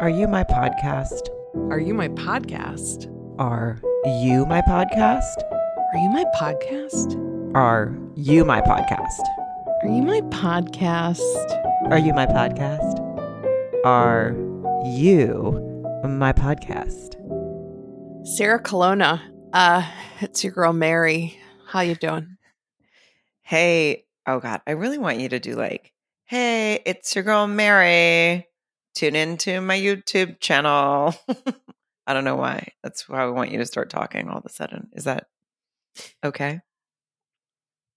Are you my podcast? Are you my podcast? Are you my podcast? Are you my podcast? Are you my podcast? Are you my podcast? Are you my podcast? Are you my podcast? Sarah Colonna. Uh, it's your girl Mary. How you doing? Hey, oh God, I really want you to do like, hey, it's your girl Mary. Tune into my YouTube channel. I don't know why. That's why I want you to start talking all of a sudden. Is that okay?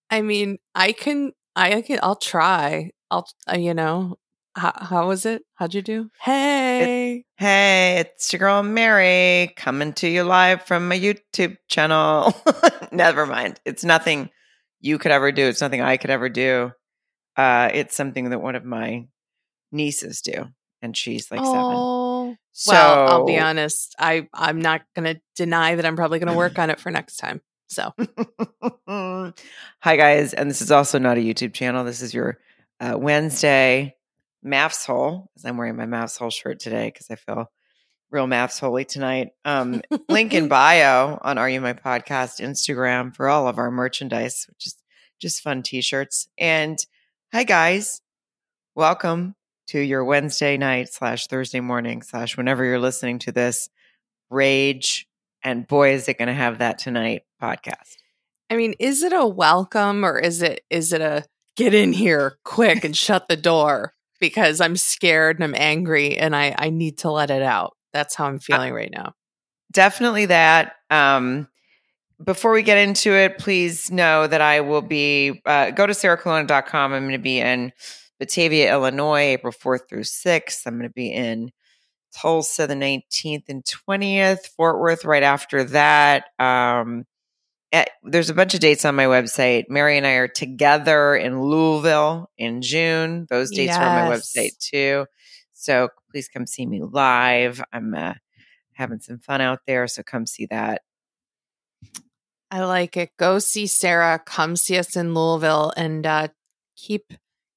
I mean, I can, I can, I'll try. I'll, uh, you know, how, how was it? How'd you do? Hey, Hey, it's your girl Mary coming to you live from my YouTube channel. Never mind. It's nothing you could ever do. It's nothing I could ever do. Uh, it's something that one of my nieces do, and she's like seven. oh, So well, I'll be honest. I, I'm not gonna deny that I'm probably gonna work on it for next time. So, Hi, guys. And this is also not a YouTube channel. This is your uh, Wednesday MAFS hole. As I'm wearing my MAFS hole shirt today because I feel real MAFS holy tonight. Um, link in bio on Are You My Podcast Instagram for all of our merchandise, which is just fun t shirts. And hi, guys. Welcome to your Wednesday night slash Thursday morning slash whenever you're listening to this rage. And boy, is it going to have that tonight podcast. I mean, is it a welcome or is it is it a get in here quick and shut the door because I'm scared and I'm angry and I I need to let it out. That's how I'm feeling right now. definitely that. Um, before we get into it, please know that I will be, uh, go to sarahcolonna.com. I'm going to be in Batavia, Illinois, April 4th through 6th. I'm going to be in Tulsa the 19th and 20th, Fort Worth right after that. Um, eh, there's a bunch of dates on my website. Mary and I are together in Louisville in June. Those dates are on my website too. So please come see me live. I'm uh, having some fun out there. So come see that. I like it. Go see Sarah. Come see us in Louisville and uh, keep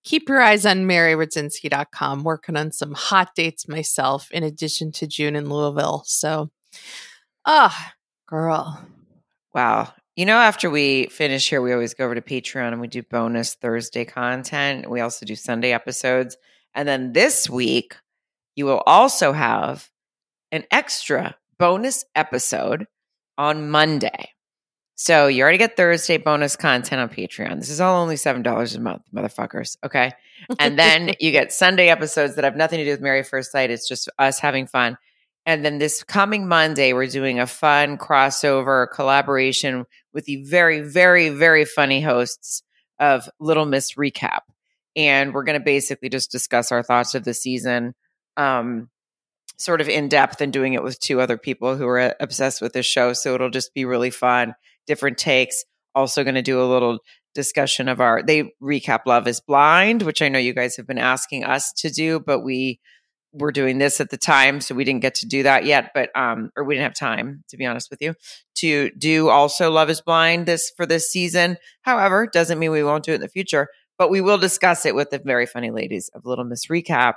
keep your eyes on maryradzinski.com. Working on some hot dates myself in addition to June in Louisville. So, ah, girl. Wow. You know, after we finish here, we always go over to Patreon and we do bonus Thursday content. We also do Sunday episodes. And then this week, you will also have an extra bonus episode on Monday. So you already get Thursday bonus content on Patreon. This is all only $7 a month, motherfuckers. Okay. And then you get Sunday episodes that have nothing to do with Mary First Sight. It's just us having fun. And then this coming Monday, we're doing a fun crossover collaboration with the very, very, very funny hosts of Little Miss Recap. And we're going to basically just discuss our thoughts of the season, um, sort of in depth, and doing it with two other people who are obsessed with this show. So it'll just be really fun, different takes. Also, going to do a little discussion of our, they recap Love is Blind, which I know you guys have been asking us to do, but we, were doing this at the time, so we didn't get to do that yet. But um, or we didn't have time, to be honest with you, to do also Love Is Blind this for this season. However, doesn't mean we won't do it in the future. But we will discuss it with the very funny ladies of Little Miss Recap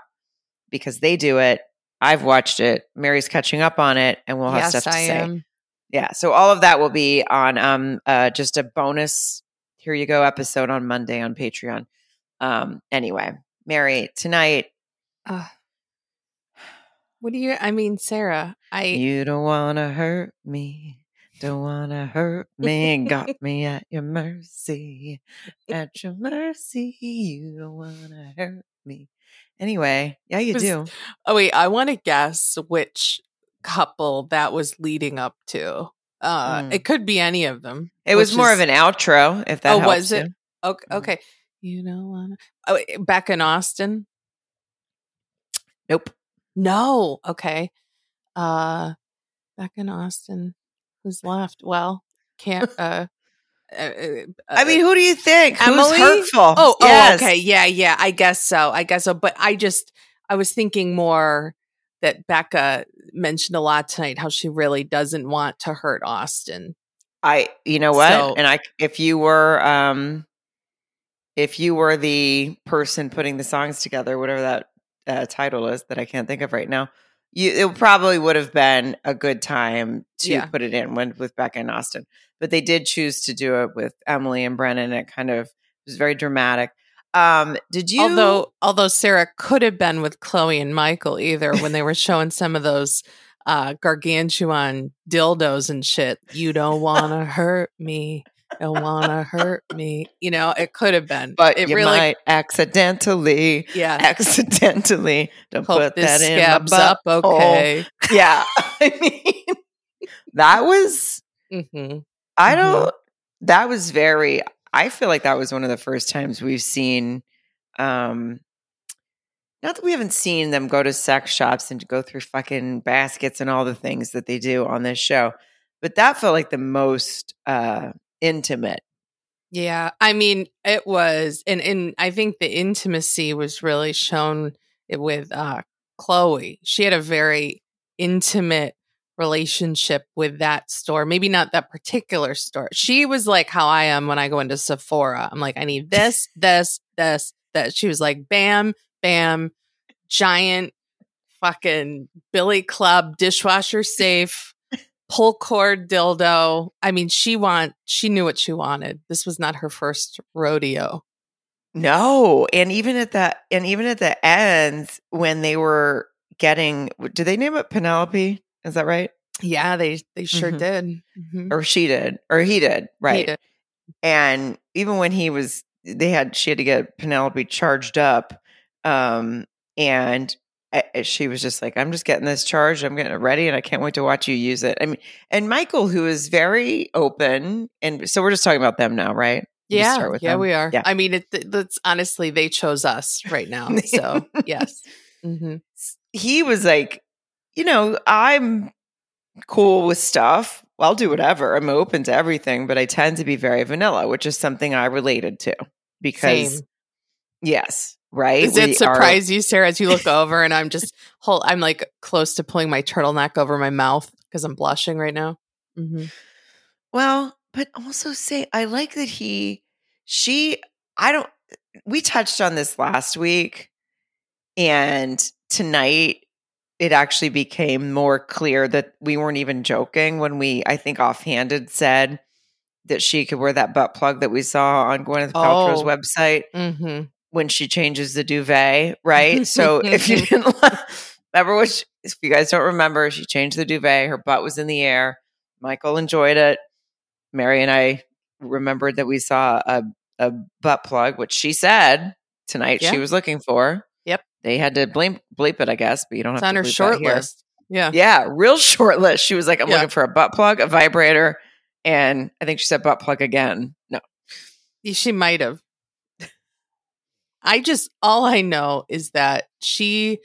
because they do it. I've watched it. Mary's catching up on it, and we'll have yes, stuff to I say. am. Yeah, so all of that will be on um uh just a bonus here you go episode on Monday on Patreon. Um anyway, Mary, tonight Uh, what do you? I mean, Sarah. I You don't wanna hurt me. Don't wanna hurt me. Got me at your mercy. At your mercy. You don't wanna hurt me. Anyway, yeah, you do. oh wait, I want to guess which couple that was leading up to. Uh, Mm. it could be any of them. It was more is- of an outro, if that Oh, was it? you. Okay, Mhm. okay. You to. Oh, Becca and Austin. Nope. No. Okay. Uh, Becca and Austin. Who's left? Well, can't. Uh, uh, uh, I mean, who do you think? Emily? Who's hurtful? Oh, Yes. oh, okay. Yeah, yeah. I guess so. I guess so. But I just, I was thinking more that Becca mentioned a lot tonight how she really doesn't want to hurt Austin. I, you know what? So- and I, if you were, um, if you were the person putting the songs together, whatever that uh, title is that I can't think of right now, you, it probably would have been a good time to Yeah. put it in when, with Becca and Austin, but they did choose to do it with Emily and Brennan. It kind of was very dramatic. Um, did you? Although although Sarah could have been with Chloe and Michael either when they were showing some of those uh gargantuan dildos and shit. You don't wanna hurt me. Don't wanna hurt me. You know, it could have been. but it really might accidentally, yeah. accidentally don't Hope put that in my up okay. Yeah, I mean, that was hmm I Mhm. don't. That was very. I feel like that was one of the first times we've seen. um Not that we haven't seen them go to sex shops and go through fucking baskets and all the things that they do on this show, but that felt like the most uh intimate. Yeah, I mean, it was, and and I think the intimacy was really shown with uh, Chloe. She had a very intimate relationship with that store. Maybe not that particular store. She was like how I am when I go into Sephora. I'm like, I need this, this, this, that. She was like, bam, bam, giant, fucking Billy Club dishwasher safe pull cord dildo. I mean, she want she knew what she wanted. This was not her first rodeo. No, and even at that, and even at the end when they were getting, did they name it Penelope? Is that right? Yeah, they they sure Mhm. did. Mhm. Or she did, or he did, He right? did. and even when he was they had she had to get penelope charged up um and I- I- she was just like i'm just getting this charged i'm getting it ready and i can't wait to watch you use it i mean and michael who is very open and so we're just talking about them now right Yeah, yeah, them. we are. Yeah. I mean, it, it's honestly they chose us right now. So yes, hmm he was like you know i'm cool with stuff i'll do whatever i'm open to everything but i tend to be very vanilla which is something i related to because same. yes right Does it are- surprise you, Sarah, as you look over and I'm just whole? I'm like close to pulling my turtleneck over my mouth because I'm blushing right now. hmm Well, but also say I like that he she I don't we touched on this last week and tonight it actually became more clear that we weren't even joking when we I think offhanded said that she could wear that butt plug that we saw on Gwyneth Paltrow's Oh. website hmm when she changes the duvet, right? so if you didn't remember what she, if you guys don't remember, she changed the duvet, her butt was in the air. Michael enjoyed it. Mary and I remembered that we saw a, a butt plug, which she said tonight Yeah. she was looking for. They had to blame bleep it, I guess, but you don't It's have on to her short list. Yeah. Yeah, real short list. She was like, I'm Yeah. looking for a butt plug, a vibrator, and I think she said butt plug again. No. She might have. I just all I know is that she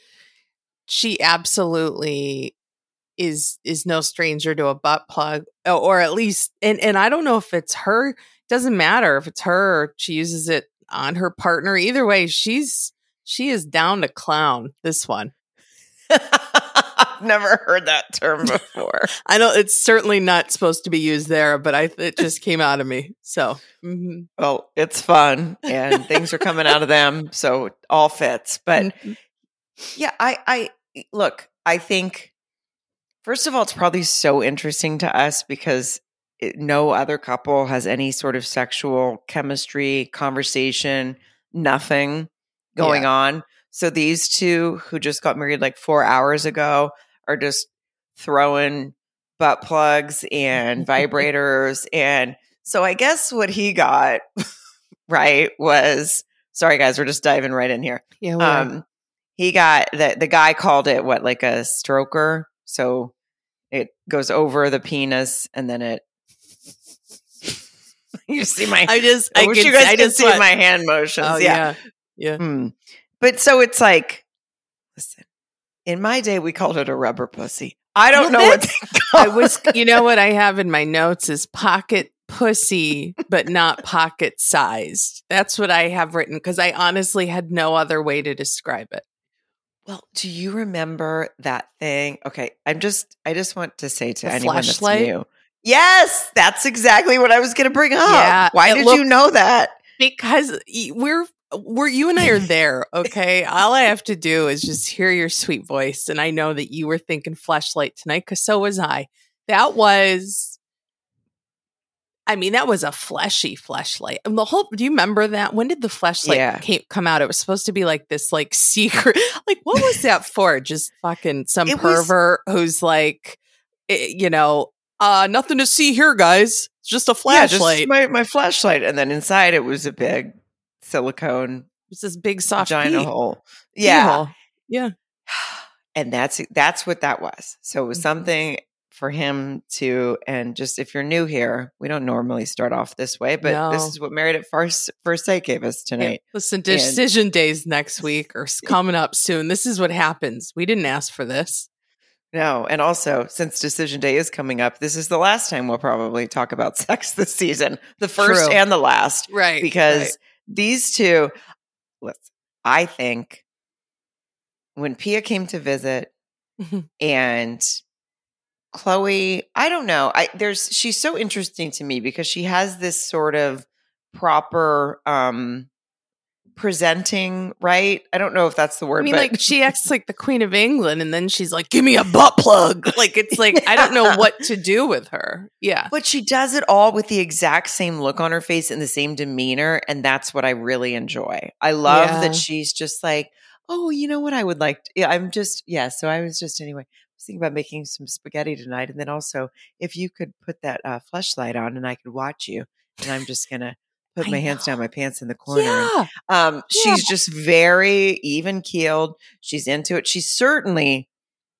she absolutely is is no stranger to a butt plug or- at least and and I don't know if it's her doesn't matter if it's her or she uses it on her partner either way she's she is down to clown this one I've never heard that term before. I know it's certainly not supposed to be used there but I it just came out of me so mhm. well, it's fun and things are coming out of them, so it all fits. But Mhm. yeah, I I look, I think first of all it's probably so interesting to us because it, no other couple has any sort of sexual chemistry, conversation, nothing going on. So these two who just got married like 4 hours ago are just throwing butt plugs and vibrators and so I guess what he got right was sorry guys, we're just diving right in here. yeah we are. Um, he got the the guy called it what like a stroker. So it goes over the penis and then it. you see my. I just I, wish can, you guys I could just see my hand motions. oh yeah. yeah yeah Hmm. But so it's like, listen. In my day, we called it a rubber pussy. I don't Well, know what they I was, it. you know what I have in my notes is pocket pussy, but not pocket sized. That's what I have written because I honestly had no other way to describe it. Well, do you remember that thing? Okay, I'm just I just want to say to The anyone that's new. Yes, that's exactly what I was going to bring up. Yeah, Why did looked- you know that? Because we're we're you and I are there, okay? All I have to do is just hear your sweet voice, and I know that you were thinking flashlight tonight, because so was I. That was, I mean, that was a fleshy flashlight. And the whole, do you remember that? When did the flashlight Yeah. came, come out? It was supposed to be like this, like secret. Like, what was that for? Just fucking some It was- pervert who's like, eh, you know, uh, nothing to see here, guys. It's just a Yeah, just flashlight. my, my flashlight. And then inside it was a big silicone it's this big soft vagina pee- hole. Yeah. hole. Yeah. And that's that's what that was. So it was Mhm. something for him to and just if you're new here, we don't normally start off this way, but this is what Married at First First Sight gave us Yeah. tonight. Listen, decision days next week or coming up soon. This is what happens. We didn't ask for this. No, and also since decision day is coming up, this is the last time we'll probably talk about sex this season, the first True. and the last, Right. because these two. Listen, I think when Pia came to visit Mhm. and Chloe, I don't know. I there's she's so interesting to me because she has this sort of proper um presenting, right? I don't know if that's the word, I mean, but like she acts like the Queen of England, and then she's like, "Give me a butt plug." Like it's like I don't know what to do with her. Yeah, But she does it all with the exact same look on her face and the same demeanor. And that's what I really enjoy. I love Yeah. that she's just like, oh, you know what I would like? To, yeah, I'm just, yeah. So I was just, anyway, I was thinking about making some spaghetti tonight. And then also, if you could put that uh, flashlight on and I could watch you, and I'm just going to put I my hands down my pants in the corner. yeah. um, Yeah. she's just very even keeled. She's into it. She's certainly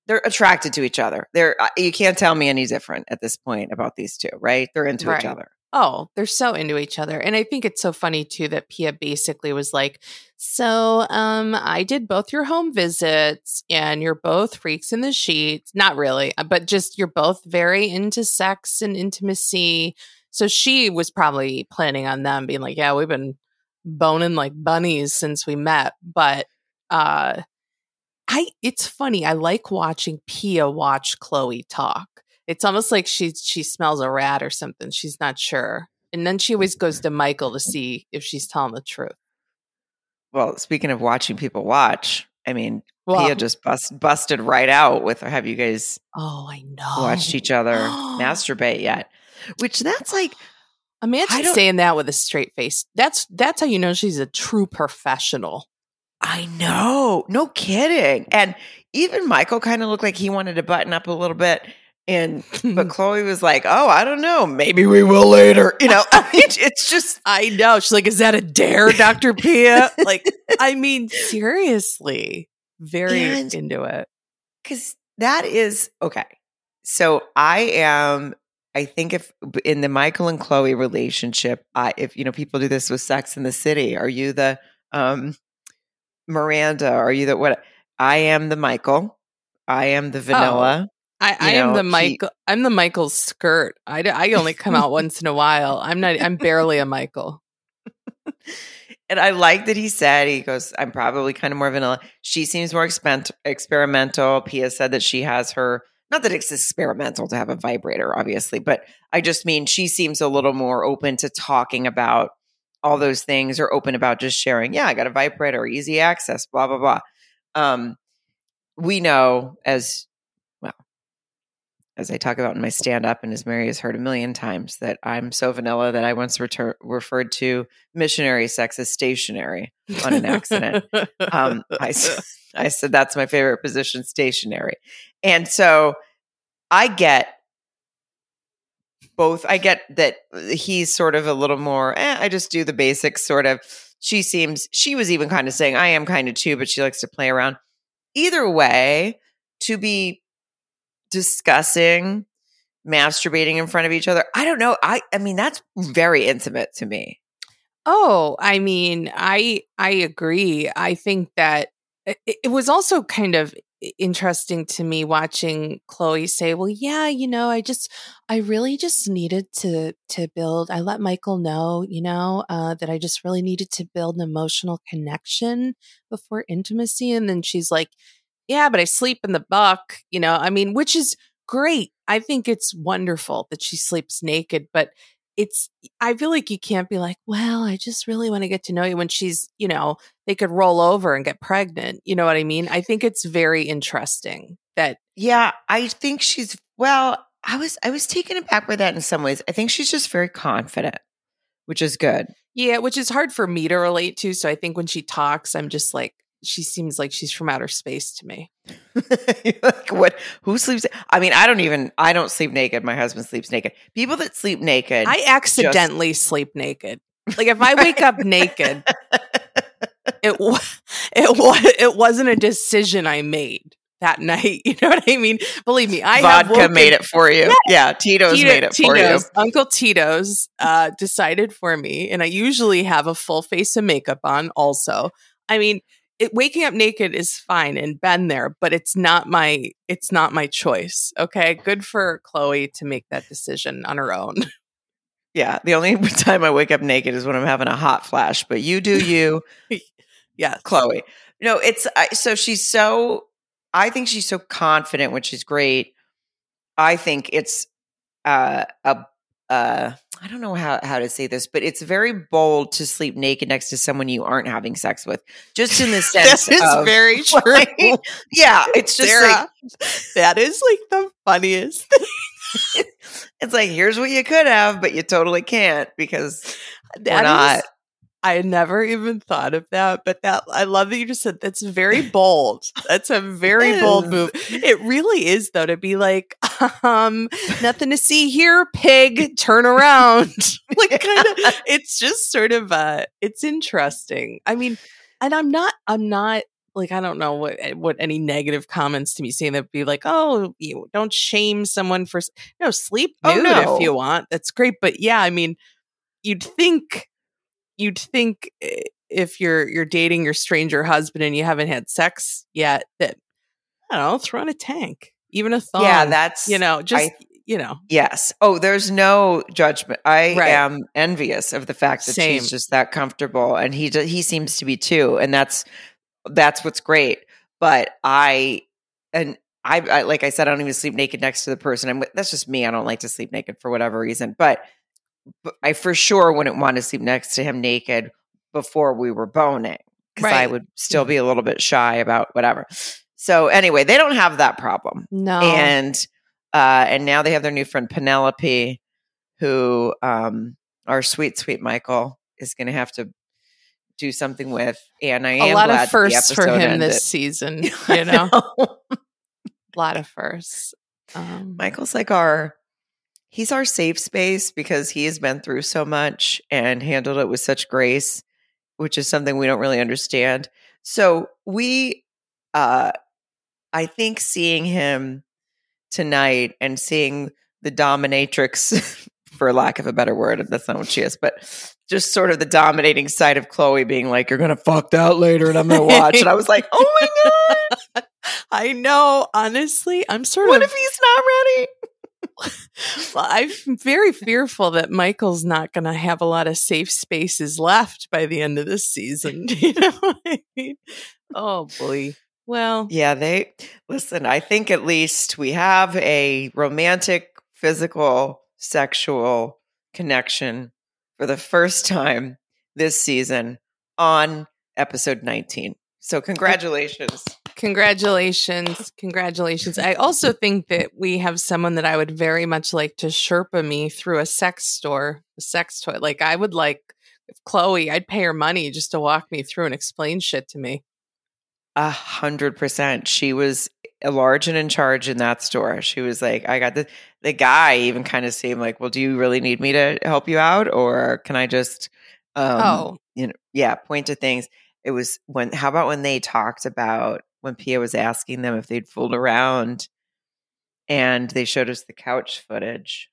they're attracted to each other. They're uh, you can't tell me any different at this point about these two, right? They're into Right. each other. Oh, they're so into each other. And I think it's so funny too that Pia basically was like, So um I did both your home visits and you're both freaks in the sheets. Not really, uh, but just you're both very into sex and intimacy. So she was probably planning on them being like, Yeah, we've been boning like bunnies since we met. But uh I it's funny. I like watching Pia watch Chloe talk. It's almost like she she smells a rat or something. She's not sure. And then she always goes to Michael to see if she's telling the truth. Well, speaking of watching people watch, I mean, Well, Pia just bust, busted right out with have you guys oh, I know. watched each other masturbate yet? Which that's like Imagine saying that with a straight face. That's that's how you know she's a true professional. I know, no kidding. And even Michael kind of looked like he wanted to button up a little bit. And but Chloe was like, "Oh, I don't know. Maybe we will later." You know, I mean, it's just I know. She's like, is that a dare, Dr. Pia? like, I mean, seriously. Very And- into it. because that is okay. So I am. I think if in the Michael and Chloe relationship, I if you know people do this with Sex in the City, are you the um Miranda? Are you the what? I am the Michael. I am the vanilla. I, I You am know, the he- Michael. I'm the Michael skirt. I, I only come out once in a while. I'm not. I'm barely a Michael. And I like that he said, he goes, I'm probably kind of more vanilla. She seems more expen- experimental. Pia said that she has her, not that it's experimental to have a vibrator, obviously, but I just mean she seems a little more open to talking about all those things or open about just sharing, yeah, I got a vibrator, easy access, blah, blah, blah. Um, we know as as I talk about in my stand up and as Mary has heard a million times, that I'm so vanilla that I once retur- referred to missionary sex as stationary on an accident. Um, I, I said that's my favorite position, stationary. And so I get both. I get that he's sort of a little more, eh, I just do the basics sort of. She seems, she was even kind of saying, I am kind of too, but she likes to play around. Either way, to be discussing masturbating in front of each other, I don't know. I, I mean, that's very intimate to me. Oh, I mean, I I agree. I think that it, it was also kind of interesting to me watching Chloe say, "Well, yeah, you know, I just I really just needed to to build I let Michael know, you know, uh that I just really needed to build an emotional connection before intimacy." And then she's like, "Yeah, but I sleep in the buck," you know. I mean, which is great. I think it's wonderful that she sleeps naked, but it's I feel like you can't be like, well, I just really want to get to know you when she's, you know, they could roll over and get pregnant. You know what I mean? I think it's very interesting that Yeah, I think she's well, I was I was taken aback by that in some ways. I think she's just very confident, which is good. yeah, which is hard for me to relate to. So I think when she talks, I'm just like, she seems like she's from outer space to me. like what who sleeps I mean, I don't even I don't sleep naked. My husband sleeps naked. People that sleep naked I accidentally sleep naked. Like if I wake up naked, it wa- it was it wasn't a decision I made that night. You know what I mean? Believe me, I vodka made it for you. Yeah, Tito's Tito- made it for you. Tito's, Uncle Tito's uh, decided for me, and I usually have a full face of makeup on. Also, I mean, it, waking up naked is fine and been there, but it's not my it's not my choice. Okay, good for Chloe to make that decision on her own. Yeah, the only time I wake up naked is when I'm having a hot flash. But you do you, yeah, Chloe. No, it's I, so she's so. I think she's so confident, which is great. I think it's uh, a. Uh, I don't know how how to say this, but it's very bold to sleep naked next to someone you aren't having sex with. Just in the sense, that is of, very true. yeah, it's just Sarah, like that is like the funniest thing. it's like here's what you could have, but you totally can't because That not. is- I never even thought of that, but that I love that you just said that's very bold. That's a very bold move. It really is though to be like, um, nothing to see here, pig, turn around. like kind of it's just sort of uh it's interesting. I mean, and I'm not I'm not like I don't know what what any negative comments to me saying that be like, oh, you don't shame someone for no sleep Oh, no. if you want. That's great, but yeah, I mean, you'd think you'd think eh, if you're you're dating your stranger husband and you haven't had sex yet that I don't know, throw in a tank, even a thong. yeah, that's you know, just I- you know, Yes. Oh, there's no judgment. I Right. am envious of the fact that Same. she's just that comfortable, and he he seems to be too, and that's that's what's great. But I and I, I like I said, I don't even sleep naked next to the person. I'm that's just me. I don't like to sleep naked for whatever reason, but, but I for sure wouldn't want to sleep next to him naked before we were boning because I would still be a little bit shy about whatever. So anyway, they don't have that problem no. and uh, and now they have their new friend Penelope, who um, our sweet sweet Michael is going to have to do something with. And I a am a lot of firsts for him ended. this season, you know. know. A lot of firsts. Um, Michael's like our he's our safe space because he has been through so much and handled it with such grace, which is something we don't really understand. So we uh I think seeing him tonight and seeing the dominatrix for lack of a better word, that's not what she is, but just sort of the dominating side of Chloe being like, You're gonna fuck that later and I'm gonna watch. and I was like, Oh my god, I know. Honestly, I'm sort what of. What if he's not ready? well, I'm very fearful that Michael's not going to have a lot of safe spaces left by the end of this season. You know I mean? Oh boy. Well, Yeah, they listen. I think at least we have a romantic, physical, sexual connection for the first time this season on episode 19. So, congratulations. Congratulations. Congratulations. I also think that we have someone that I would very much like to Sherpa me through a sex store, a sex toy. Like, I would like if Chloe, I'd pay her money just to walk me through and explain shit to me. A hundred percent. She was large and in charge in that store. She was like, I got the the guy even kind of seemed like, Well, do you really need me to help you out? Or can I just um oh, you know, yeah, point to things. It was when how about when they talked about when Pia was asking them if they'd fooled around and they showed us the couch footage.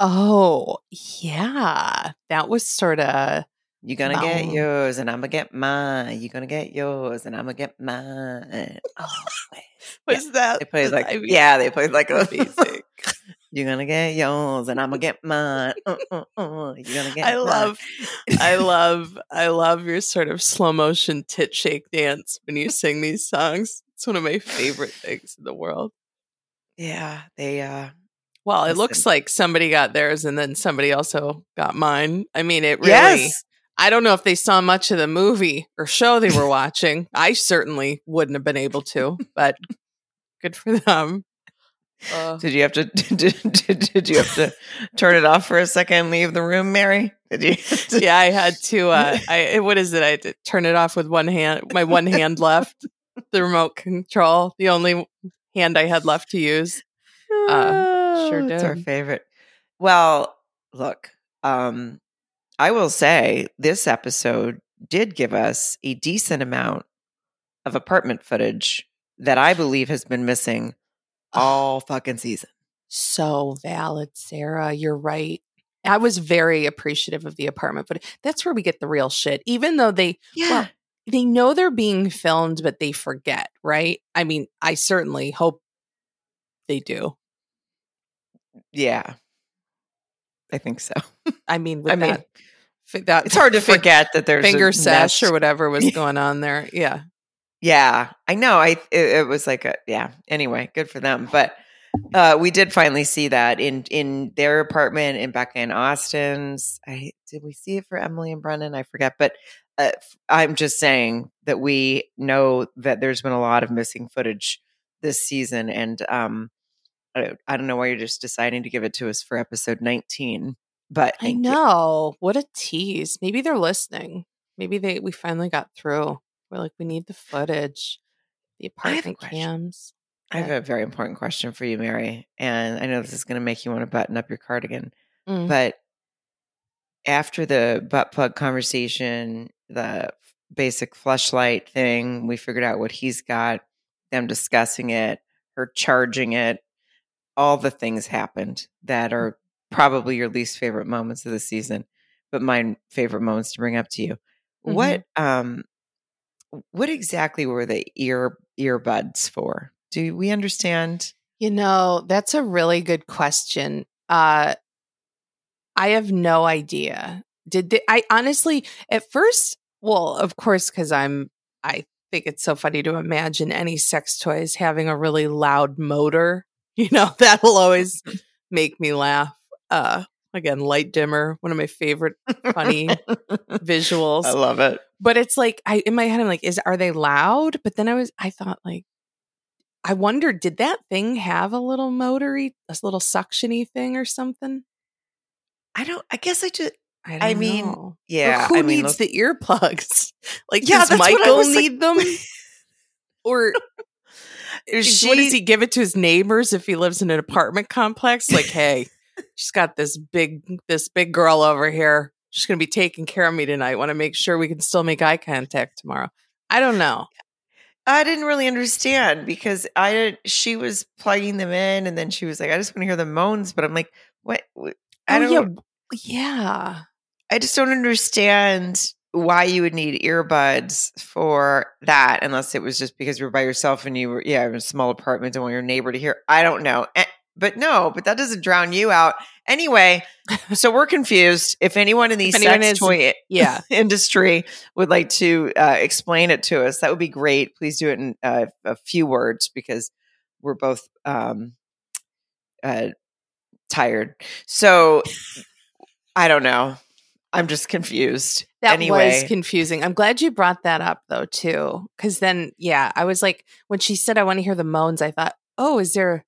oh, yeah. That was sort of. You're gonna get yours and I'm gonna get mine. You're gonna get yours and I'm gonna get mine. Oh, Was that? they played like I mean, yeah, they played like a amazing. You're gonna get yours and I'm gonna get mine. Uh, uh, uh, you're gonna get. I mine. love, I love, I love your sort of slow motion tit shake dance when you sing these songs. It's one of my favorite things in the world. Yeah, they uh Well, it Listen. looks like somebody got theirs and then somebody also got mine. I mean, it really. Yes. I don't know if they saw much of the movie or show they were watching. I certainly wouldn't have been able to, but good for them. Uh, Did you have to did, did, did you have to turn it off for a second and leave the room, Mary? Did you? yeah, I had to. Uh, I what is it? I had to turn it off with one hand. My one hand left, the remote control, the only hand I had left to use. Uh, sure It's our favorite. Well, look, um, I will say this episode did give us a decent amount of apartment footage that I believe has been missing all fucking season. So valid, Sarah. You're right. I was very appreciative of the apartment, but that's where we get the real shit. Even though they Yeah. they know they're being filmed, but they forget, right? I mean, I certainly hope they do. yeah. I think so. I mean, with I mean, that, fi- that It's hard to forget that there's finger a sesh nest. or whatever was going on there. Yeah. Yeah, I know. I it, it was like a yeah. Anyway, good for them. But uh, we did finally see that in in their apartment in Becca and Austin's. I did we see it for Emily and Brennan? I forget. But uh, I'm just saying that we know that there's been a lot of missing footage this season, and um, I, don't- I don't know why you're just deciding to give it to us for episode 19. But I thank you. know. What a tease. Maybe they're listening. Maybe they we finally got through. We're like, we need the footage. The I apartment question. cams. I have a very important question for you, Mary, and I know this is going to make you want to button up your cardigan. Mm. But after the butt plug conversation, the basic fleshlight thing, we figured out what he's got, them discussing it, her charging it, all the things happened that are probably your least favorite moments of the season, but my favorite moments to bring up to you. What um what exactly were the ear earbuds for? Do we understand? You know, that's a really good question. Uh I have no idea. Did they, I honestly at first, well, of course cuz I'm I think it's so funny to imagine any sex toys having a really loud motor. You know, that will always make me laugh. Uh again, light dimmer, one of my favorite funny visuals I love it. But it's like I in my head I'm like, is are they loud? But then I was I thought like I wondered, did that thing have a little motory, a little suctiony thing or something? I don't. I guess I just. I, don't I mean, know. Yeah. who I mean, needs look- the earplugs? Like, Yeah, does that's what I Michael was like- need them? or is- what does he give it to his neighbors if he lives in an apartment complex? Like, hey, she's got this big this big girl over here. She's gonna be taking care of me tonight. Want to make sure we can still make eye contact tomorrow. I don't know. I didn't really understand because I didn't. She was plugging them in, and then she was like, "I just want to hear the moans," but I'm like, "What? I Oh, don't. yeah. know. Yeah. I just don't understand why you would need earbuds for that, unless it was just because you were by yourself and you were, yeah, in a small apartment, don't want your neighbor to hear. I don't know, but no, but that doesn't drown you out anyway. so we're confused. If anyone in the If sex is- toy Yeah. industry would like to uh, explain it to us, that would be great. Please do it in uh, a few words because we're both um, uh, tired. So I don't know. I'm just confused. That anyway, was confusing. I'm glad you brought that up though, too. Cause then, yeah, I was like, when she said, I want to hear the moans, I thought, oh, is there,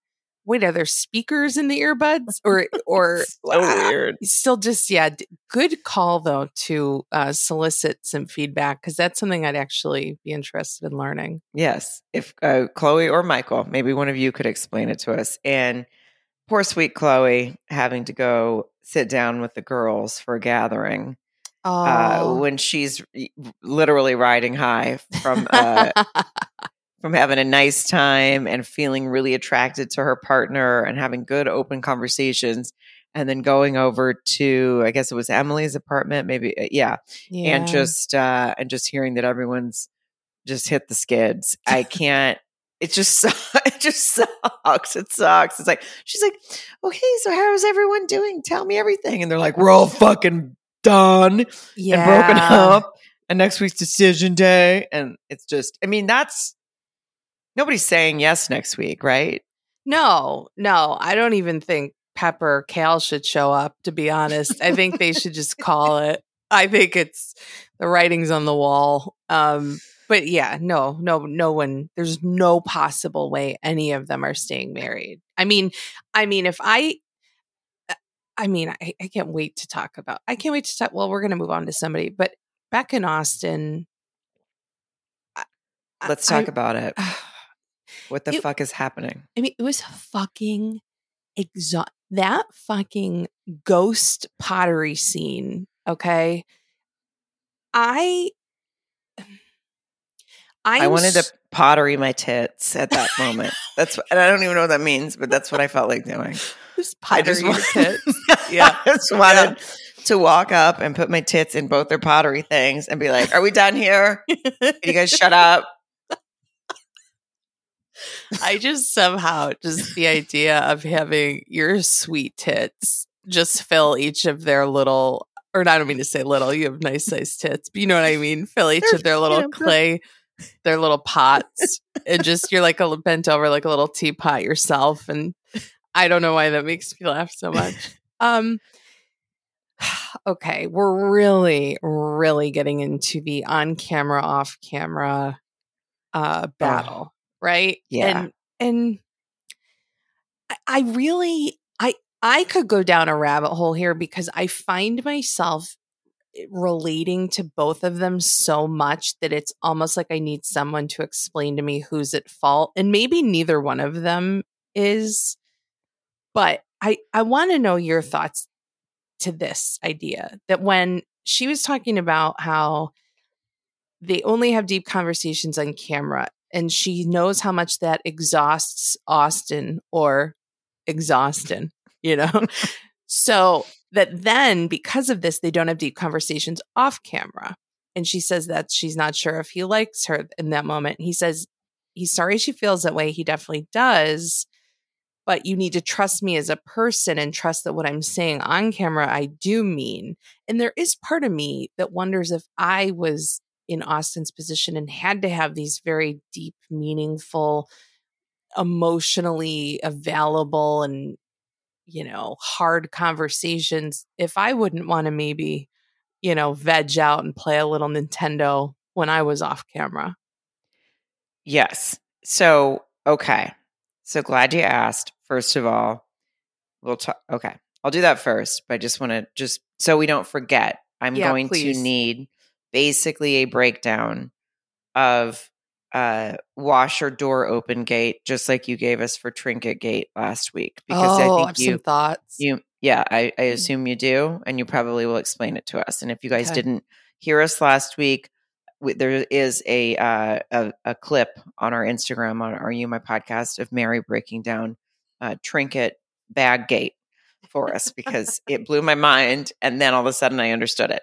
wait, are there speakers in the earbuds? Or, or, so ah, weird. still just, yeah, good call though to uh, solicit some feedback because that's something I'd actually be interested in learning. Yes. If uh, Chloe or Michael, maybe one of you could explain it to us. And poor sweet Chloe having to go sit down with the girls for a gathering Oh, uh, when she's literally riding high from uh, from having a nice time and feeling really attracted to her partner and having good open conversations and then going over to i guess it was emily's apartment maybe uh, yeah, yeah. and just uh and just hearing that everyone's just hit the skids. I can't it just it just sucks it sucks. It's like she's like okay so how's everyone doing? Tell me everything. And they're like we're all fucking done yeah. and broken up and next week's decision day. And it's just i mean that's nobody's saying yes next week right No, no, I don't even think Pastor Cal should show up, to be honest. I think they should just call it. I think it's the writing's on the wall. Um, but yeah, no, no, no one, there's no possible way any of them are staying married. I mean, I mean, if I, I mean, I, I can't wait to talk about, I can't wait to talk. Well, we're going to move on to somebody, but Becca and Austin. Let's talk I, about it. What the it, fuck is happening? I mean, it was fucking exhaust that fucking ghost pottery scene, okay? I I, I wanted to pottery my tits at that moment. That's and I don't even know what that means, but that's what I felt like doing. Just pottery just wanted, tits. yeah, I just wanted yeah. to walk up and put my tits in both their pottery things and be like, "Are we done here? Can you guys shut up?" I just somehow just the idea of having your sweet tits just fill each of their little or not I don't mean to say little, you have nice sized tits, but you know what I mean? Fill each of their little clay their little pots and just you're like a bent over like a little teapot yourself and I don't know why that makes me laugh so much. Um okay, we're really really getting into the on camera off camera uh battle right? Yeah. And and I really I I could go down a rabbit hole here because I find myself eh, relating to both of them so much that it's almost like I need someone to explain to me who's at fault. And maybe neither one of them is, but I I want to know your thoughts to this idea that when she was talking about how they only have deep conversations on camera and she knows how much that exhausts Austin or exhaustin, you know? so that then because of this, they don't have deep conversations off camera. And she says that she's not sure if he likes her in that moment. He says he's sorry she feels that way. He definitely does. But you need to trust me as a person and trust that what I'm saying on camera, I do mean. And there is part of me that wonders if I was in Austin's position and had to have these very deep, meaningful, emotionally available and you know hard conversations if i wouldn't want to maybe you know veg out and play a little nintendo when i was off camera. Yes. So okay. So glad you asked first of all we'll talk okay i'll do that first but i just want to just so we don't forget i'm yeah, going please. to need basically a breakdown of uh washer door open gate just like you gave us for trinket gate last week because oh, i think you thoughts you yeah I, I mm. assume you do and you probably will explain it to us and if you guys okay. didn't hear us last week we, there is a, uh, a, a clip on our instagram on are you my podcast of mary breaking down uh, trinket bag gate for us because it blew my mind and then all of a sudden i understood it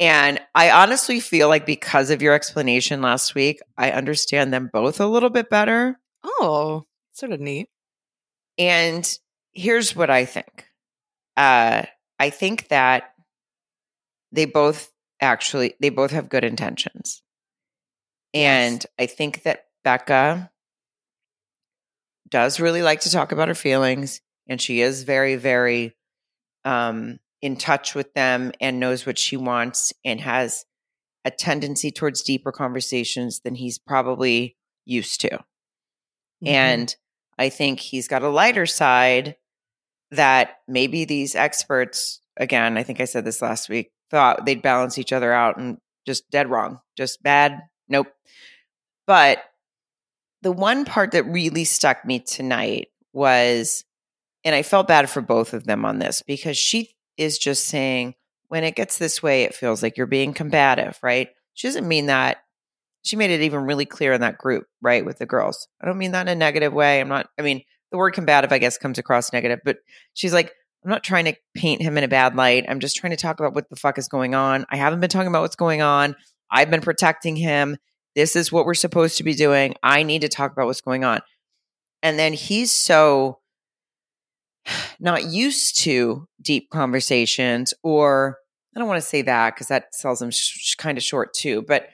and I honestly feel like because of your explanation last week, I understand them both a little bit better. Oh, sort of neat. And here's what I think. Uh, I think that they both actually they both have good intentions. And I think that Becca does really like to talk about her feelings and she is very very um in touch with them and knows what she wants and has a tendency towards deeper conversations than he's probably used to. Mm-hmm. And I think he's got a lighter side that maybe these experts, again, I think I said this last week, thought they'd balance each other out and just dead wrong, just bad. Nope. But the one part that really stuck me tonight was, and I felt bad for both of them on this because she is just saying, when it gets this way, it feels like you're being combative, right? She doesn't mean that. She made it even really clear in that group, right, with the girls. I don't mean that in a negative way. I'm not, I mean, the word combative, I guess, comes across negative, but she's like, I'm not trying to paint him in a bad light. I'm just trying to talk about what the fuck is going on. I haven't been talking about what's going on. I've been protecting him. This is what we're supposed to be doing. I need to talk about what's going on. And then he's so not used to deep conversations or I don't want to say that because that sells him sh- kind of short too. But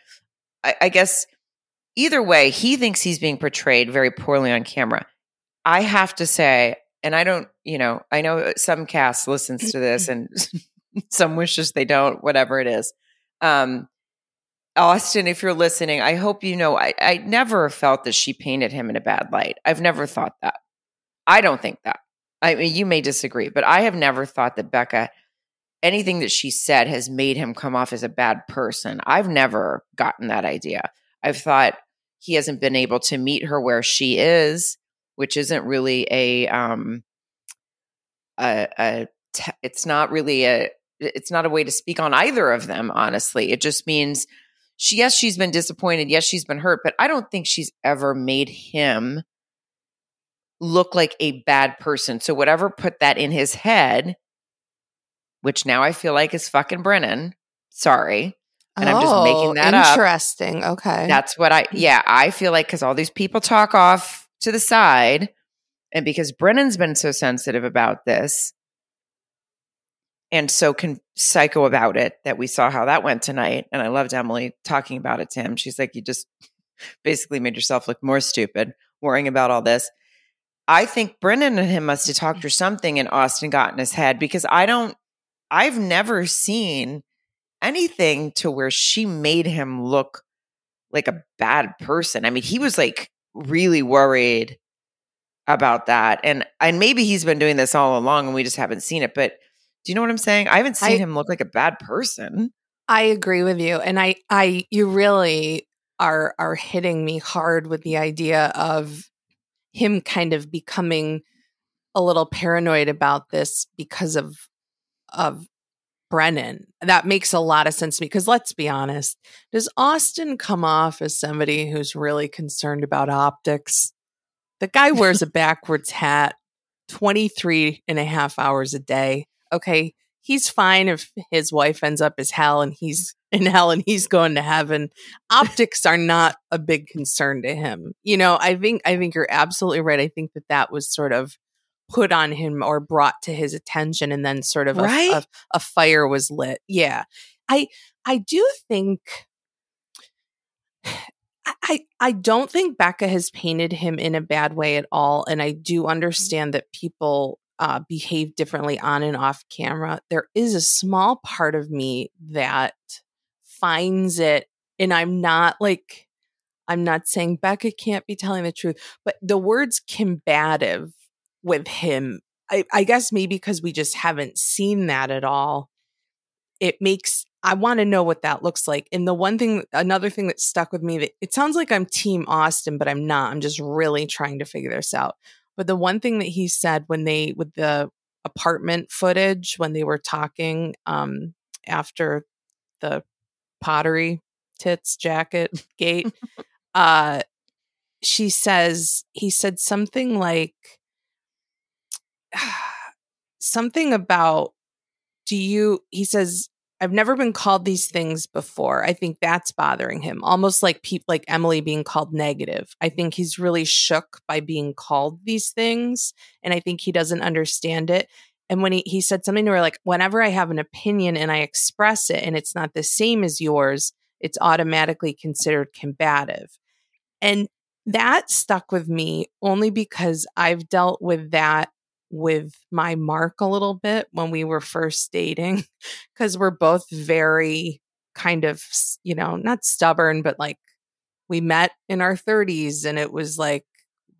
I, I guess either way, he thinks he's being portrayed very poorly on camera. I have to say, and I don't, you know, I know some cast listens to this and some wishes they don't, whatever it is. Um, Austin, if you're listening, I hope you know I, I never felt that she painted him in a bad light. I've never thought that. I don't think that. I mean, you may disagree, but I have never thought that Becca, anything that she said has made him come off as a bad person. I've never gotten that idea. I've thought he hasn't been able to meet her where she is, which isn't really a, um, a, a t- it's not really a, it's not a way to speak on either of them, honestly. It just means she, yes, she's been disappointed. Yes, she's been hurt, but I don't think she's ever made him look like a bad person. So whatever put that in his head, which now I feel like is fucking Brennan. Sorry. And oh, I'm just making oh, that interesting. up. Interesting. Okay. That's what I, mm. yeah, I feel like because all these people talk off to the side, and because Brennan's been so sensitive about this, and so con- psycho about it that we saw how that went tonight. And I loved Emily talking about it to him. She's like, you just basically made yourself look more stupid worrying about all this. I think Brennan and him must have talked mm. or something and Austin got in his head because I don't, I've never seen anything to where she made him look like a bad person. I mean, he was like really worried about that. And and maybe he's been doing this all along and we just haven't seen it, but do you know what I'm saying? I haven't seen I, him look like a bad person. I agree with you. And I I you really are are hitting me hard with the idea of him kind of becoming a little paranoid about this because of of Brennan. That makes a lot of sense to me because let's be honest, does Austin come off as somebody who's really concerned about optics? The guy wears a backwards hat 23 and a half hours a day okay, he's fine if his wife ends up as hell and he's in hell and he's going to heaven. Optics are not a big concern to him. You know, I think I think you're absolutely right. I think that that was sort of put on him or brought to his attention and then sort of right? a, a, a fire was lit. Yeah. I I do think I, I don't think Becca has painted him in a bad way at all. And I do mm-hmm. understand that people uh, behave differently on and off camera, there is a small part of me that finds it, and I'm not like, I'm not saying Becca can't be telling the truth, but the words combative with him, I, I guess maybe because we just haven't seen that at all, it makes I want to know what that looks like. And the one thing, another thing that stuck with me that it sounds like I'm Team Austin, but I'm not. I'm just really trying to figure this out. But the one thing that he said when they, with the apartment footage, when they were talking um, after the pottery tits jacket gate, uh, she says, he said something like, something about, do you, he says, I've never been called these things before. I think that's bothering him. Almost like like Emily being called negative. I think he's really shook by being called these things and I think he doesn't understand it. And when he, he said something to her like, whenever I have an opinion and I express it and it's not the same as yours, it's automatically considered combative. And that stuck with me only because I've dealt with that with my mark a little bit when we were first dating because we're both very kind of, you know, not stubborn, but like we met in our 30s and it was like,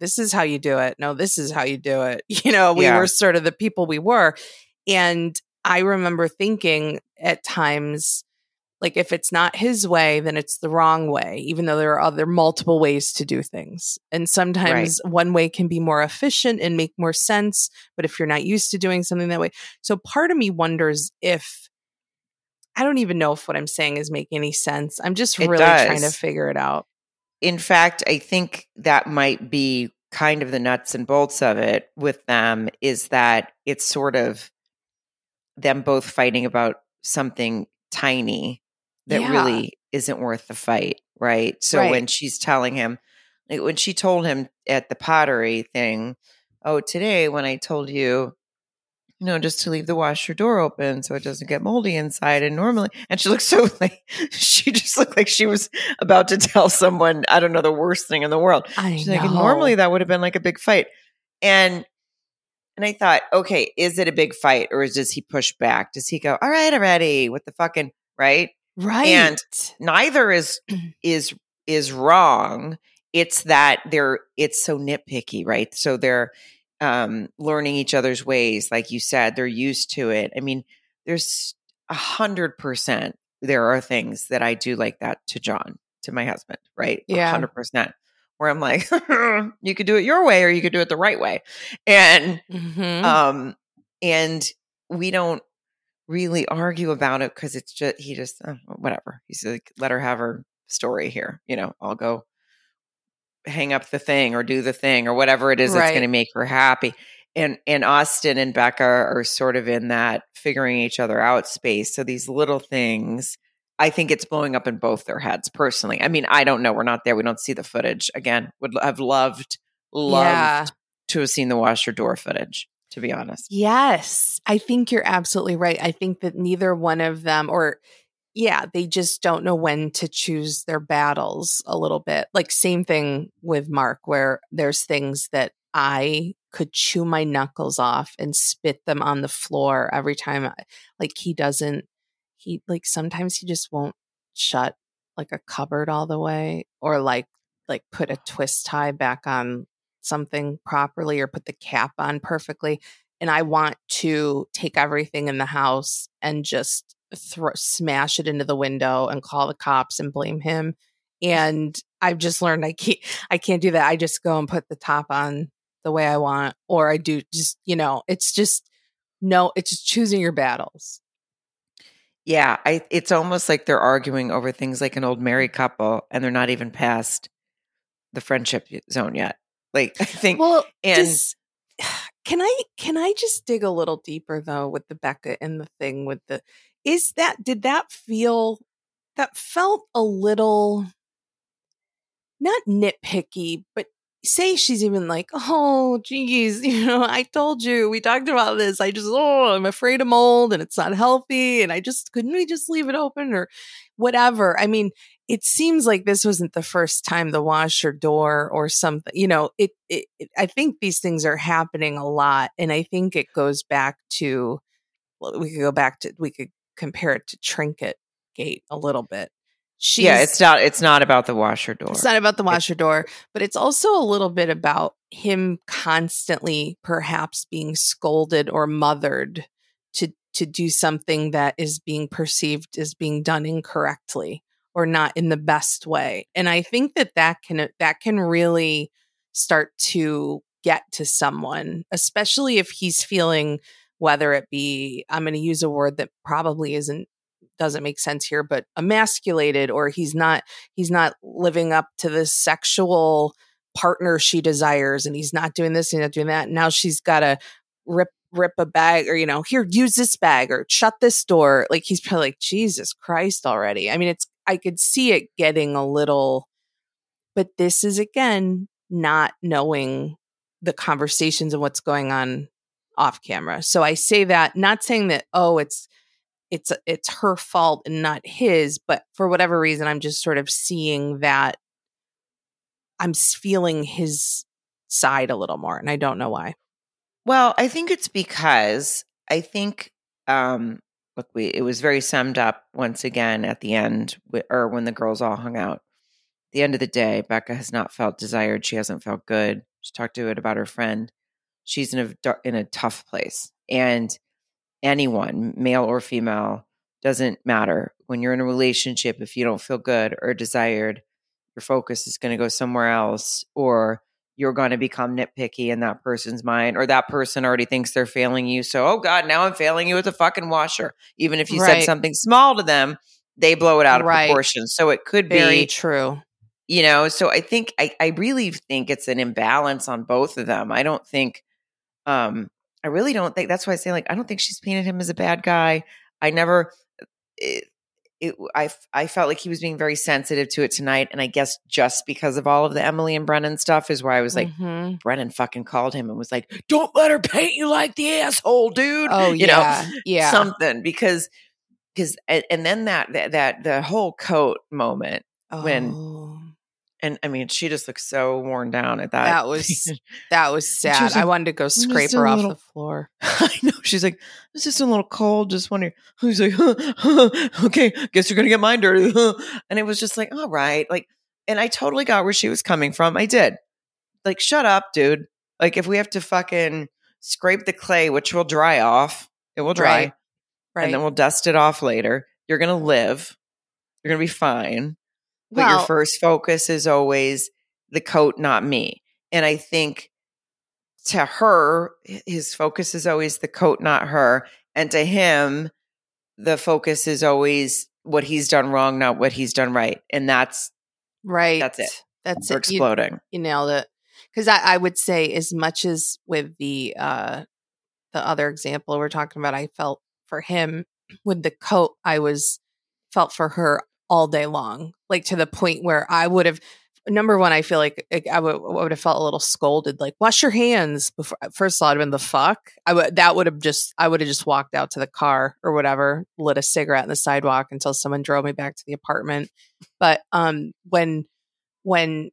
this is how you do it. No, this is how you do it. You know, we yeah. were sort of the people we were. And I remember thinking at times, like if it's not his way then it's the wrong way even though there are other multiple ways to do things and sometimes right. one way can be more efficient and make more sense but if you're not used to doing something that way so part of me wonders if i don't even know if what i'm saying is making any sense i'm just it really does. trying to figure it out in fact i think that might be kind of the nuts and bolts of it with them is that it's sort of them both fighting about something tiny that yeah. really isn't worth the fight, right? So right. when she's telling him, like when she told him at the pottery thing, oh, today when I told you, you know, just to leave the washer door open so it doesn't get moldy inside. And normally, and she looked so like she just looked like she was about to tell someone, I don't know, the worst thing in the world. I She's know. like, normally that would have been like a big fight. And And I thought, okay, is it a big fight or is does he push back? Does he go, all right, already with the fucking right? Right. And neither is is is wrong. It's that they're it's so nitpicky, right? So they're um learning each other's ways, like you said, they're used to it. I mean, there's a hundred percent there are things that I do like that to John, to my husband, right? Yeah. hundred percent. Where I'm like, you could do it your way or you could do it the right way. And Mhm. um and we don't really argue about it because it's just he just uh, whatever. He's like let her have her story here you know i'll go hang up the thing or do the thing or whatever it is that's going to make her happy. And and austin and becca are sort of in that figuring each other out space. So these little things i think it's blowing up in both their heads personally. I mean i don't know we're not there we don't see the footage again. Would have loved loved Yeah. to have seen the washer door footage to be honest Yes, I think you're absolutely right. I think that neither one of them, or yeah, they just don't know when to choose their battles a little bit. Like, same thing with Mark, where there's things that I could chew my knuckles off and spit them on the floor every time. Like, he doesn't, he, like, sometimes he just won't shut like a cupboard all the way or like, like put a twist tie back on something properly or put the cap on perfectly and I want to take everything in the house and just throw smash it into the window and call the cops and blame him. And I've just learned I can't I can't do that. I just go and put the top on the way I want, or I do just you know it's just no, it's just choosing your battles. Yeah, I it's almost like they're arguing over things like an old married couple and they're not even past the friendship zone yet. Like I think Well, and does- can I can I just dig a little deeper though with the Becca and the thing with the is that did that feel that felt a little not nitpicky, but say she's even like, oh geez, you know, I told you we talked about this. I just oh I'm afraid of mold and it's not healthy and I just couldn't we just leave it open or whatever. I mean, it seems like this wasn't the first time the washer door or something you know it, it, it i think these things are happening a lot and i think it goes back to well, we could go back to we could compare it to trinket gate a little bit She's, yeah, it's not it's not about the washer door. it's not about the washer door, but it's also a little bit about him constantly perhaps being scolded or mothered to to do something that is being perceived as being done incorrectly or not in the best way. And I think that that can that can really start to get to someone, especially if he's feeling whether it be I'm going to use a word that probably isn't doesn't make sense here but emasculated or he's not he's not living up to the sexual partner she desires and he's not doing this and not doing that. Now she's got to rip rip a bag or you know here use this bag or shut this door. Like he's probably like jesus christ already. I mean it's i could see it getting a little but this is again not knowing the conversations and what's going on off camera. So i say that not saying that oh it's it's it's her fault and not his but for whatever reason i'm just sort of seeing that i'm feeling his side a little more and i don't know why Well, I think it's because I think um look we it was very summed up once again at the end or when the girls all hung out. The end of the day, Becca has not felt desired. She hasn't felt good. She talked to it about her friend. She's in a in a tough place. And anyone, male or female, doesn't matter. When you're in a relationship, if you don't feel good or desired, your focus is going to go somewhere else or you're going to become nitpicky in that person's mind or that person already thinks they're failing you. So, oh God, now I'm failing you with a fucking washer. Even if you said something small to them, they blow it out of Right. proportion. So it could very be true you know so i think I, I really think it's an imbalance on both of them i don't think um i really don't think that's why i say like i don't think she's painted him as a bad guy i never it, it i i felt like he was being very sensitive to it tonight and i guess just because of all of the emily and brennan stuff is where i was like Mhm. brennan fucking called him and was like don't let her paint you like the asshole dude oh you yeah know yeah something because because and, and then that, that that the whole coat moment when- Oh. And I mean, she just looks so worn down at that. That was that was sad. was I wanted to go scrape her off little- the floor. I know. She's like, it's just a little cold. Just wondering. He's like, okay, guess you're gonna get mine dirty. and it was just like, all right, like, and I totally got where she was coming from. I did. Like, shut up, dude. Like, if we have to fucking scrape the clay, which will dry off, it will dry, Right. Right. and then we'll dust it off later. You're gonna live. You're gonna be fine. But your first focus is always the coat, not me. And I think to her, his focus is always the coat, not her. And to him, the focus is always what he's done wrong, not what he's done right. And that's right. that's it. That's for it. You- exploding. you nailed it because I, I would say as much as with the uh the other example we're talking about i felt for him with the coat i was felt for her all day long like to the point where i would have number one i feel like i would, would have felt a little scolded like wash your hands before first of all i'd have been the fuck. I would that would have just i would have just walked out to the car or whatever lit a cigarette in the sidewalk until someone drove me back to the apartment. But um when when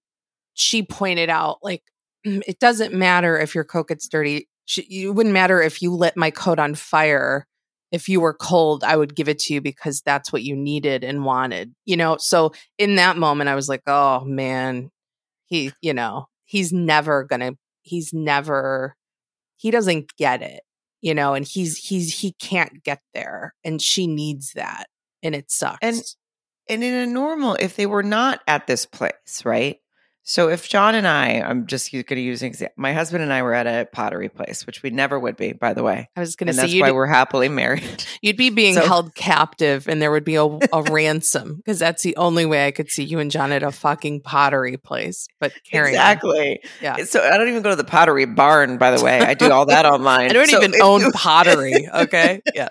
she pointed out like it doesn't matter if your coat gets dirty she, it wouldn't matter if you lit my coat on fire if you were cold i would give it to you because that's what you needed and wanted you know so in that moment i was like oh man he you know he's never gonna he's never he doesn't get it you know and he's he's he can't get there and she needs that and it sucks And- And in a normal, if they were not at this place, right? So if John and I, I'm just going to use an example. My husband and I were at a pottery place, which we never would be, by the way. i was gonna And say that's why we're happily married. you'd be being So- held captive and there would be a, a ransom because that's the only way i could see you and john at a fucking pottery place but carry on. exactly. Yeah. So I don't even go to the pottery barn, by the way. I do all that online. I don't So even own pottery. Okay. Yeah.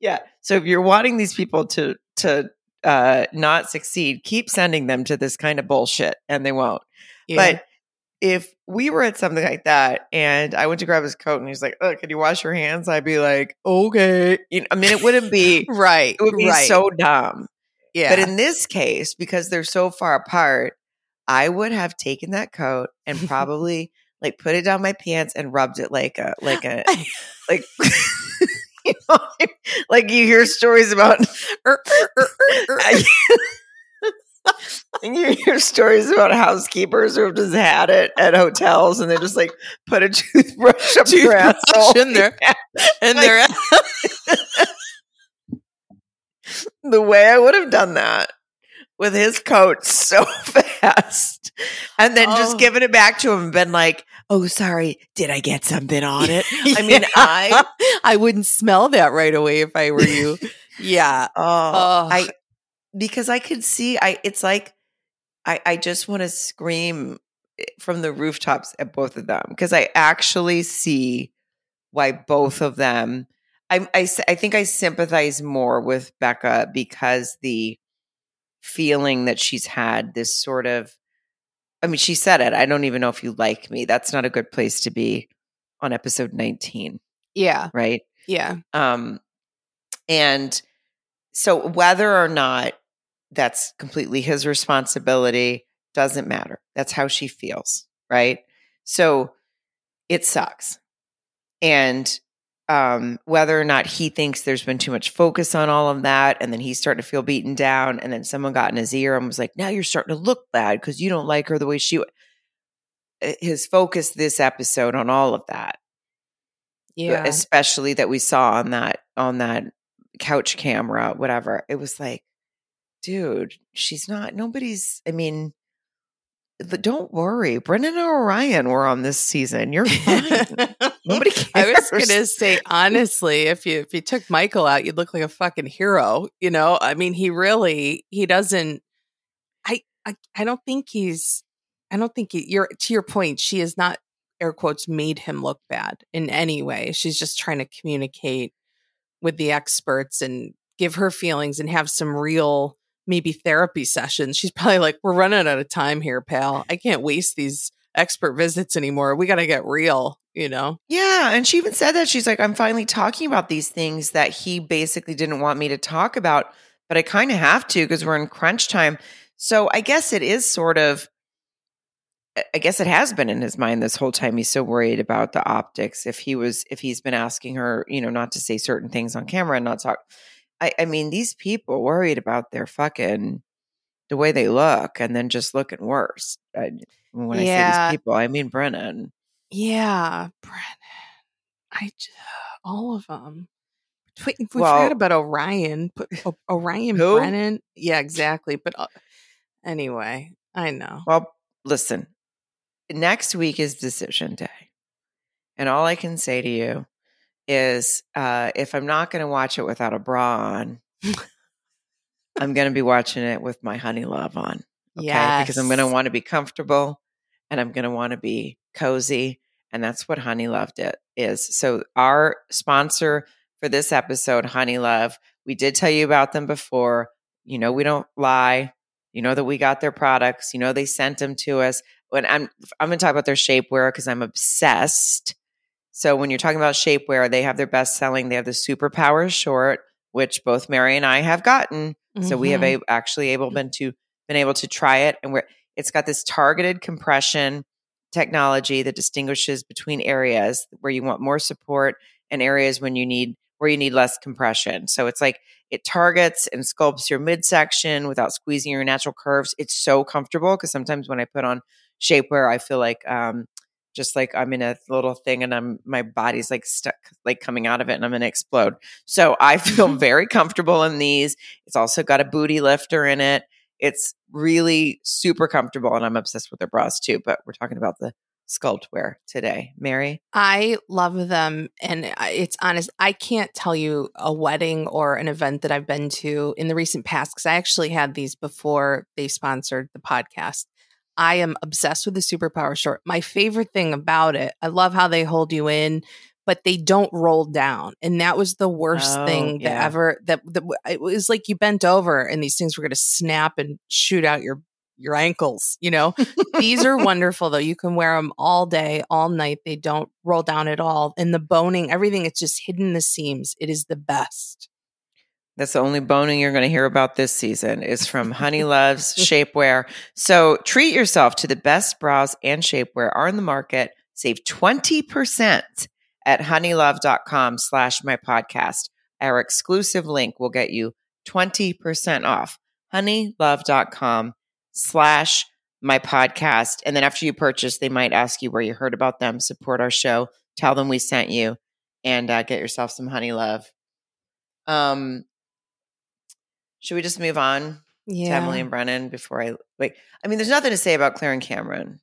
Yeah. So if you're wanting these people to to uh not succeed, keep sending them to this kind of bullshit and they won't. yeah. But if we were at something like that and I went to grab his coat and he's like, Oh, can you wash your hands? I'd be like, Okay. You know, I mean, it wouldn't be right. it would be right. so dumb. yeah. But in this case, because they're so far apart, I would have taken that coat and probably like put it down my pants and rubbed it like a like a like you know, like you hear stories about Er, er, er, and you hear stories about housekeepers who have just had it at hotels and they just like put a toothbrush up their Toothbrush asshole. in there. and Like- they're the way I would have done that with his coat so fast and then just Oh. given it back to him and been like, oh, sorry, did I get something on it? I mean, I, I wouldn't smell that right away if I were you. yeah. oh, Oh. I, because I could see, I, it's like, I, I just want to scream eh, from the rooftops at both of them because I actually see why both of them. I, I, I think I sympathize more with Becca because the feeling that she's had this sort of. I mean, she said it. I don't even know if you like me. That's not a good place to be on episode 19, Yeah. right? Yeah. Um, and so whether or not that's completely his responsibility doesn't matter. That's how she feels, right? So it sucks. And um, whether or not he thinks there's been too much focus on all of that, and then he's starting to feel beaten down, and then someone got in his ear and was like, "Now you're starting to look bad because you don't like her the way she." w-" Uh, His focus this episode on all of that Yeah. especially that we saw on that on that couch camera whatever it was like dude she's not nobody's i mean don't worry brennan and orion were on this season you're fine nobody cares I was gonna say honestly, if you if you took Michael out, you'd look like a fucking hero. You know, I mean, he really he doesn't. I I, I don't think he's. I don't think he, you're to your point. She has not air quotes made him look bad in any way. She's just trying to communicate with the experts and give her feelings and have some real maybe therapy sessions. She's probably like, "We're running out of time here, pal. I can't waste these expert visits anymore. We got to get real." You know. yeah and she even said that she's like i'm finally talking about these things that he basically didn't want me to talk about but i kind of have to because we're in crunch time so i guess it is sort of I guess it has been in his mind this whole time. He's so worried about the optics. If he was, if he's been asking her, you know, not to say certain things on camera and not talk. I, I mean, these people worried about their fucking the way they look, and then just looking worse. I, when I Yeah. say these people, I mean Brennan. Yeah, Brennan. I j- all of them. Wait, we Well- forgot about Orion. Put O- Orion Who? Brennan. Yeah, exactly. But uh, anyway, I know. Well, listen, next week is decision day. And all I can say to you is uh, if I'm not going to watch it without a bra on, I'm going to be watching it with my Honeylove on. Okay. Because I'm going to want to be comfortable and I'm going to want to be cozy. And that's what Honeylove it is. So, our sponsor for this episode, Honeylove, we did tell you about them before. You know, we don't lie. You know that we got their products. You know, they sent them to us. When I'm, I'm going to talk about their shapewear because I'm obsessed. So, when you're talking about shapewear, they have their best selling. They have the Superpower short, which both Mary and I have gotten. So we have Mhm. a, actually able been to been able to try it, and we're it's got this targeted compression technology that distinguishes between areas where you want more support and areas when you need where you need less compression. So it's like it targets and sculpts your midsection without squeezing your natural curves. It's so comfortable because sometimes when I put on shapewear, I feel like um just like I'm in a little thing and I'm my body's like stuck like coming out of it and I'm gonna explode. So I feel mm-hmm. very comfortable in these. It's also got a booty lifter in it. It's really super comfortable and I'm obsessed with their bras too, but we're talking about the sculpt wear today. Mary? I love them. And it's honest, I can't tell you a wedding or an event that I've been to in the recent past because I actually had these before they sponsored the podcast. I am obsessed with the superpower short. My favorite thing about it, I love how they hold you in, but they don't roll down. And that was the worst Oh, thing that ever that, that it was like you bent over and these things were going to snap and shoot out your your ankles, you know. These are wonderful though. You can wear them all day, all night. They don't roll down at all. And the boning, everything, it's just hidden the seams. It is the best. That's the only boning you're going to hear about this season is from Honey Loves Shapewear. So treat yourself to the best bras and shapewear are in the market. Save 20% at honeylove.com slash my podcast. Our exclusive link will get you 20% off. Honeylove.com slash my podcast. And then after you purchase, they might ask you where you heard about them, support our show, tell them we sent you, and uh, get yourself some Honeylove. Um, should we just move on to Emily and Brennan before I wait? I mean, there's nothing to say about Claire and Cameron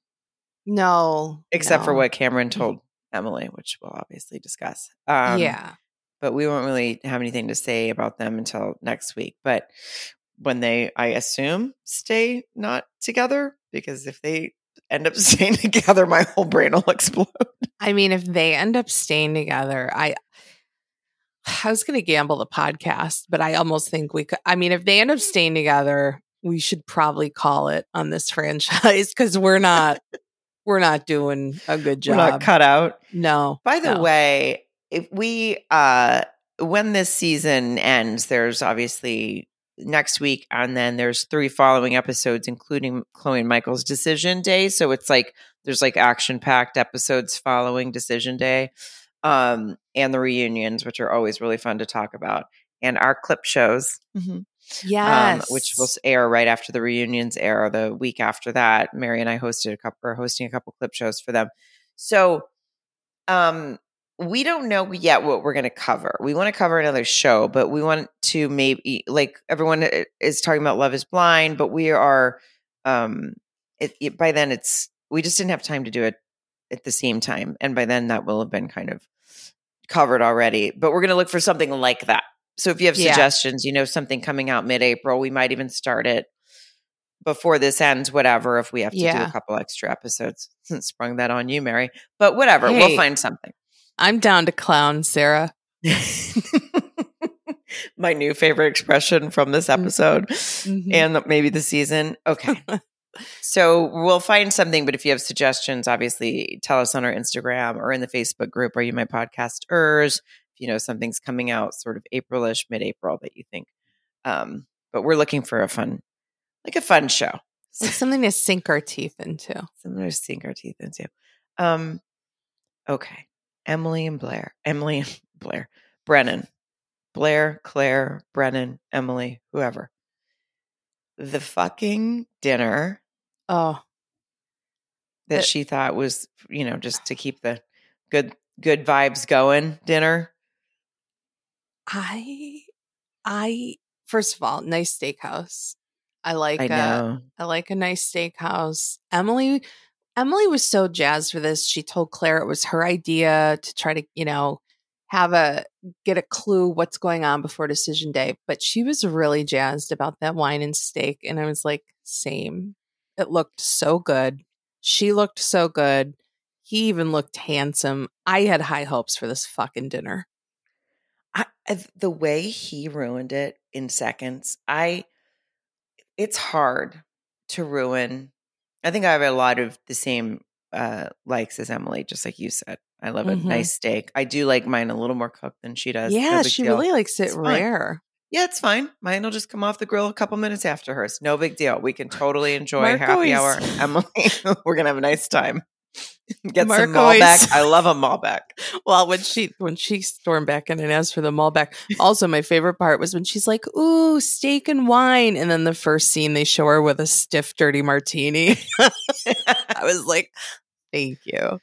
No. except for what Cameron told Emily, which we'll obviously discuss. Um, yeah. but we won't really have anything to say about them until next week. But when they, I assume, stay not together, because if they end up staying together, my whole brain will explode. I mean, if they end up staying together, I I was gonna gamble the podcast, but I almost think we could I mean, if they end up staying together, we should probably call it on this franchise because we're not we're not doing a good We're job. not cut out. no. By the no. way, if we uh when this season ends, there's obviously next week and then there's three following episodes including Chloe and Michael's decision day. So it's like there's like action packed episodes following decision day. Um and the reunions, which are always really fun to talk about. And our clip shows, Yes. um, which will air right after the reunions air the week after that. Mary and I hosted a couple, are hosting a couple clip shows for them. So, um, we don't know yet what we're going to cover. We want to cover another show, but we want to maybe like everyone is talking about Love Is Blind, but we are, um, it, it by then it's we just didn't have time to do it at the same time, and by then that will have been kind of covered already. But we're going to look for something like that. So if you have Yeah. suggestions, you know, something coming out mid-April, we might even start it before this ends. Whatever, if we have to do a couple extra episodes, sprung that on you, Mary. But whatever, we'll find something. I'm down to clown, Sarah. My new favorite expression from this episode Mhm. and maybe the season. Okay. So we'll find something, but if you have suggestions, obviously tell us on our Instagram or in the Facebook group, Are You My Podcasters? If you know something's coming out sort of Aprilish, mid April that you think. Um, but we're looking for a fun, like a fun show. Like something to sink our teeth into. Something to sink our teeth into. Um, okay. Emily and Blair. Emily and Blair. Brennan. Blair, Claire, Brennan, Emily, whoever. The fucking dinner Oh, that she thought was, you know, just to keep the good good vibes going dinner. I, I, first of all, nice steakhouse. I like I a. I like a nice steakhouse. Emily, Emily was so jazzed for this. She told Claire it was her idea to try to, you know, have a get a clue what's going on before decision day. But she was really jazzed about that wine and steak, and I was like, same. It looked so good. She looked so good. He even looked handsome. I had high hopes for this fucking dinner. I, the way he ruined it in seconds, I it's hard to ruin. I think I have a lot of the same uh likes as Emily, just like you said. I love Mhm. a nice steak. I do like mine a little more cooked than she does. Yeah, big she deal. really likes it It's fine. rare. Yeah, it's fine. Mine will just come off the grill a couple minutes after hers. No big deal. We can totally enjoy Mark happy hour. Emily, we're gonna have a nice time. Get Mark some always- Malbec. I love a Malbec. Well, when she when she stormed back in and asked for the Malbec, also my favorite part was when she's like, "Ooh, steak and wine," and then the first scene they show her with a stiff, dirty martini. I was like, "Thank you."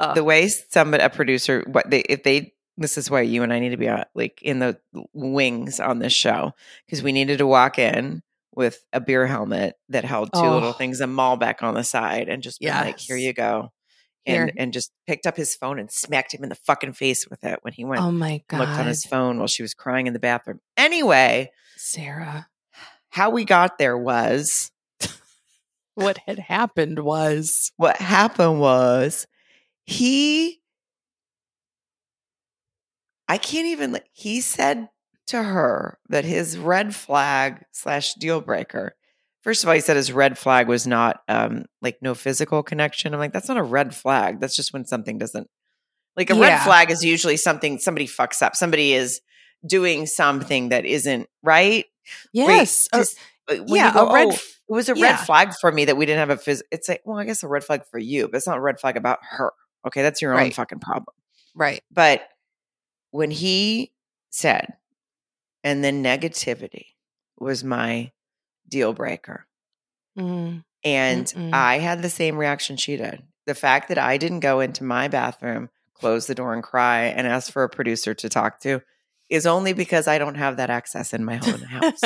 Uh, the way somebody a producer what they if they this is why you and I need to be uh, like in the wings on this show because we needed to walk in with a beer helmet that held two little Oh. things and Malbec on the side and just been like here you go and Here. and just picked up his phone and smacked him in the fucking face with it when he went oh my god, looked on his phone while she was crying in the bathroom anyway Sarah. how we got there was What had happened was what happened was he I can't even he said to her that his red flag slash deal breaker. First of all, he said his red flag was not um like no physical connection. I'm like, that's not a red flag. That's just when something doesn't like a red flag is usually something somebody fucks up. Somebody is doing something that isn't right. Yes, just- uh, yeah, go, a red. "Oh, it was a Yeah. red flag for me that we didn't have a phys. It's like, well, I guess a red flag for you, but it's not a red flag about her. Okay, that's your own fucking problem. right. But when he said, and then negativity was my deal breaker, Mm, and Mm-mm. I had the same reaction she did. The fact that I didn't go into my bathroom, close the door, and cry and ask for a producer to talk to is only because I don't have that access in my own house.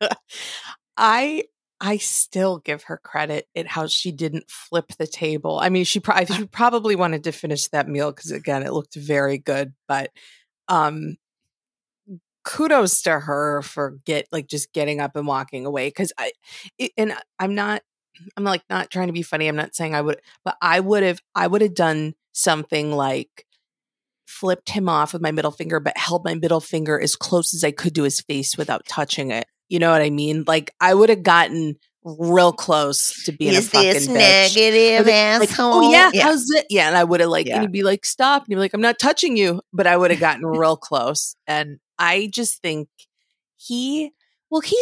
I I still give her credit at how she didn't flip the table. I mean, she, pro- she probably wanted to finish that meal because again, it looked very good. But um, kudos to her for get like just getting up and walking away. Because I it, and I'm not I'm like not trying to be funny. I'm not saying I would, but I would have I would have done something like flipped him off with my middle finger, but held my middle finger as close as I could to his face without touching it. You know what I mean? Like I would have gotten real close to being a fucking bitch. negative Like, oh yeah, Yeah. how's it? Yeah, and I would have like, Yeah. and he'd be like, stop, and he'd be like, I'm not touching you, but I would have gotten real close. And I just think he, well, he,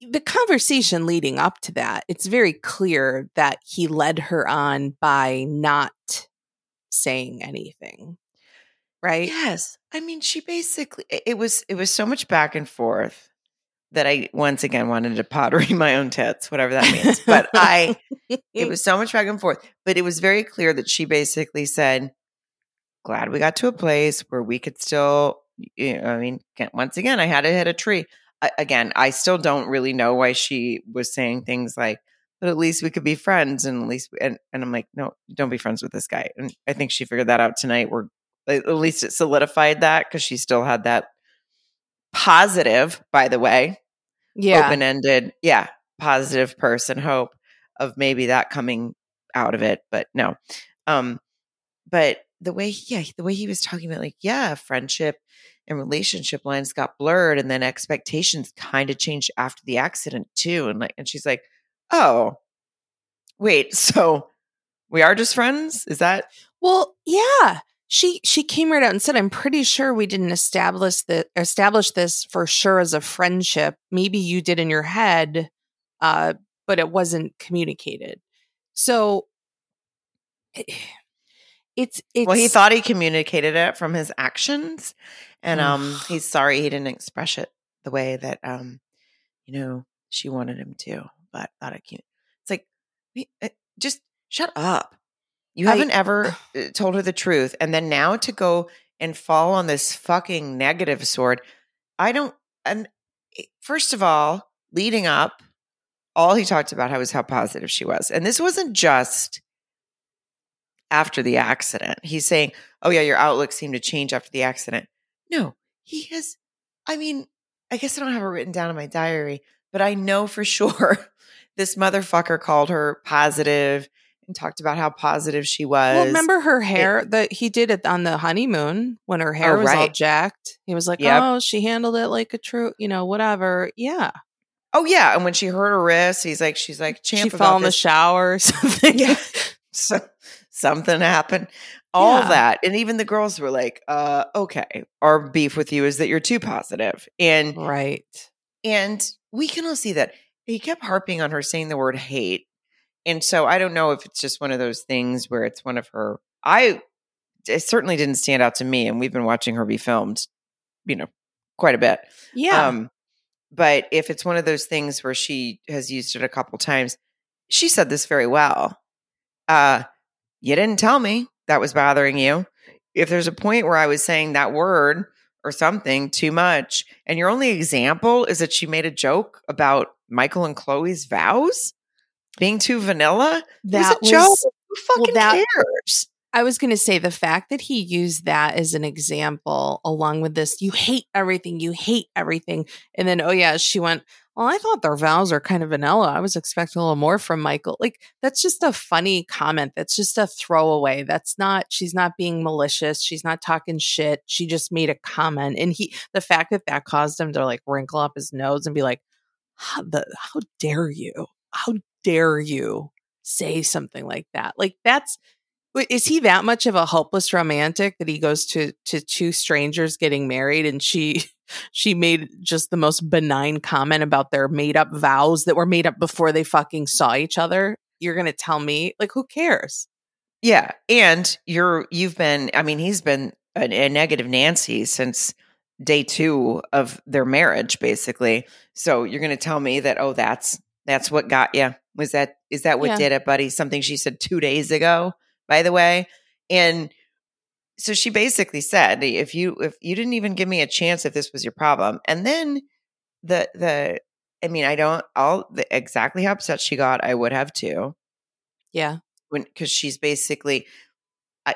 the conversation leading up to that, it's very clear that he led her on by not saying anything, right? Yes. I mean, she basically it was it was so much back and forth that I once again wanted to pottery my own tits, whatever that means. But I it was so much back and forth. But it was very clear that she basically said, Glad we got to a place where we could still you know, I mean, once again, I had to hit a tree. I, again, I still don't really know why she was saying things like, but at least we could be friends and at least and, and I'm like, no, don't be friends with this guy. And I think she figured that out tonight. We're at least it solidified that because she still had that positive, by the way, yeah. open ended, yeah, positive person hope of maybe that coming out of it. But no. Um, but the way, yeah, the way he was talking about like, yeah, friendship and relationship lines got blurred and then expectations kind of changed after the accident too. And like and she's like, Oh, wait, so we are just friends? Is that Well, yeah. She she came right out and said, "I'm pretty sure we didn't establish the establish this for sure as a friendship. Maybe you did in your head, uh, but it wasn't communicated. So it's it's well, he thought he communicated it from his actions, and um, he's sorry he didn't express it the way that um, you know, she wanted him to. But thought I can't. It's like, eh, just shut up. You haven't I, ever eh, told her the truth, and then now to go and fall on this fucking negative sword. I don't. And eh, first of all, leading up, all he talked about how was how positive she was, and this wasn't just after the accident. He's saying, "Oh yeah, your outlook seemed to change after the accident." No, he has. I mean, I guess I don't have it written down in my diary, but I know for sure this motherfucker called her positive and talked about how positive she was. Well, remember her hair that he did it on the honeymoon when her hair oh, was right. all jacked. He was like, yep. "Oh, she handled it like a true, you know, whatever." Yeah. Oh yeah, and when she hurt her wrist, he's like, she's like, "Champ." She fell in the shower or something. Yeah. so something happened. All yeah. that. And even the girls were like, uh, okay, our beef with you is that you're too positive. And right. And we can all see that. He kept harping on her saying the word hate. And so I don't know if it's just one of those things where it's one of her I it certainly didn't stand out to me, and we've been watching her be filmed, you know, quite a bit. Yeah. Um, but if it's one of those things where she has used it a couple times, she said this very well. Uh, you didn't tell me that was bothering you. If there's a point where I was saying that word or something too much, and your only example is that she made a joke about Michael and Chloe's vows being too vanilla, that was a joke. Who fucking well, that, cares? I was going to say the fact that he used that as an example along with this, you hate everything, you hate everything. And then, oh, yeah, she went, well, I thought their vows are kind of vanilla. I was expecting a little more from Michael. Like, that's just a funny comment. That's just a throwaway. That's not, she's not being malicious. She's not talking shit. She just made a comment. And he, the fact that that caused him to like wrinkle up his nose and be like, how, the, how dare you? How dare you say something like that? Like, that's, is he that much of a hopeless romantic that he goes to to two strangers getting married and she she made just the most benign comment about their made up vows that were made up before they fucking saw each other? You're going to tell me like who cares? Yeah, and you're you've been I mean he's been a, a negative Nancy since day 2 of their marriage basically. So you're going to tell me that oh that's that's what got you. Was that is that what yeah. did it, buddy? Something she said 2 days ago? by the way. And so she basically said, if you if you didn't even give me a chance if this was your problem. And then the the I mean, I don't all the exactly how upset she got, I would have too. Yeah. When cuz she's basically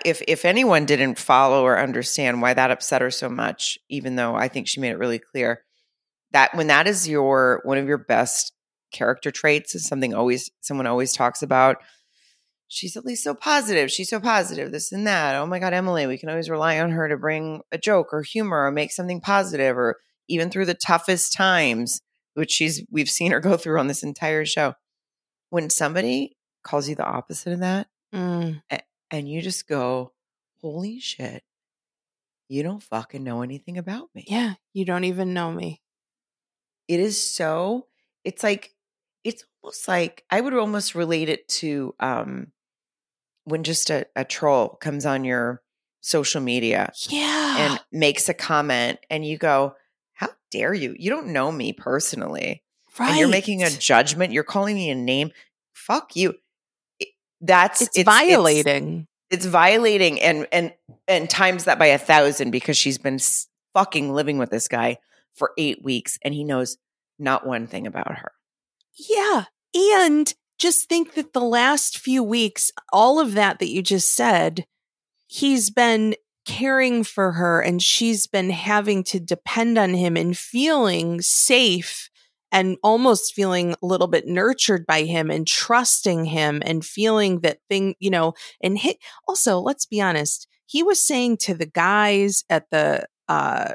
if if anyone didn't follow or understand why that upset her so much, even though I think she made it really clear that when that is your one of your best character traits is something always someone always talks about she's at least so positive. She's so positive, this and that. Oh my God, Emily, we can always rely on her to bring a joke or humor or make something positive or even through the toughest times, which she's we've seen her go through on this entire show. When somebody calls you the opposite of that, mm. and you just go, Holy shit, you don't fucking know anything about me. Yeah, you don't even know me. It is so, it's like, it's almost like I would almost relate it to um when just a, a troll comes on your social media yeah. and makes a comment and you go, How dare you? You don't know me personally. Right. And you're making a judgment. You're calling me a name. Fuck you. That's it's, it's violating. It's, it's, violating and and and times that by a thousand because she's been fucking living with this guy for eight weeks and he knows not one thing about her. Yeah. And just think that the last few weeks, all of that that you just said, he's been caring for her and she's been having to depend on him and feeling safe and almost feeling a little bit nurtured by him and trusting him and feeling that thing, you know, and hit. Also, let's be honest, he was saying to the guys at the, uh,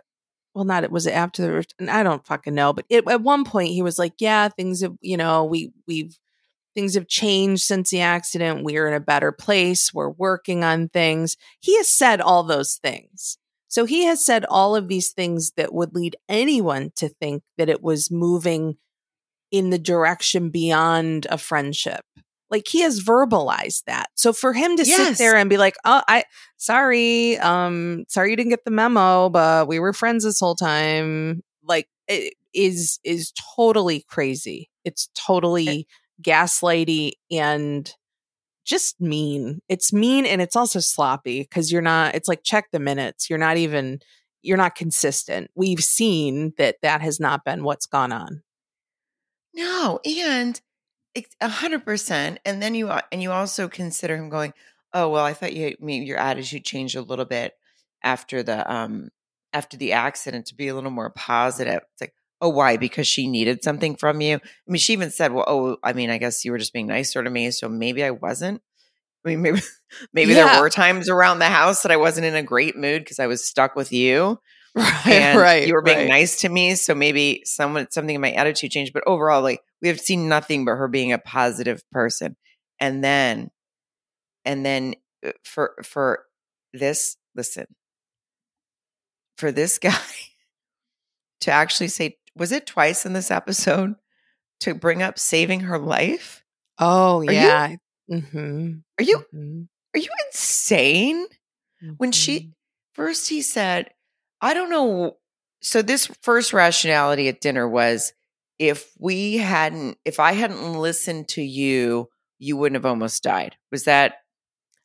well, not it was it after the, I don't fucking know, but it, at one point he was like, yeah, things have, you know, we, we've, Things have changed since the accident. We're in a better place. We're working on things. He has said all those things. So he has said all of these things that would lead anyone to think that it was moving in the direction beyond a friendship. Like he has verbalized that. So for him to Yes. sit there and be like, "Oh, I sorry, um sorry you didn't get the memo, but we were friends this whole time." Like it is is totally crazy. It's totally gaslighty and just mean. It's mean and it's also sloppy because you're not, it's like check the minutes. You're not even, you're not consistent. We've seen that that has not been what's gone on. No, and hundred percent. And then you and you also consider him going, oh well, I thought you maybe your attitude changed a little bit after the um after the accident to be a little more positive. It's like, oh, why? Because she needed something from you. I mean, she even said, well, oh, I mean, I guess you were just being nicer to me, so maybe I wasn't. I mean, maybe maybe Yeah. there were times around the house that I wasn't in a great mood because I was stuck with you Right. and you were being right. nice to me so maybe someone something in my attitude changed but overall like we have seen nothing but her being a positive person and then and then uh, for for this listen for this guy to actually say was it twice in this episode to bring up saving her life Oh, you- yeah. mm-hmm. are you Mhm. are you insane when she Mhm. first he said i don't know so this first rationality at dinner was if we hadn't if i hadn't listened to you you wouldn't have almost died was that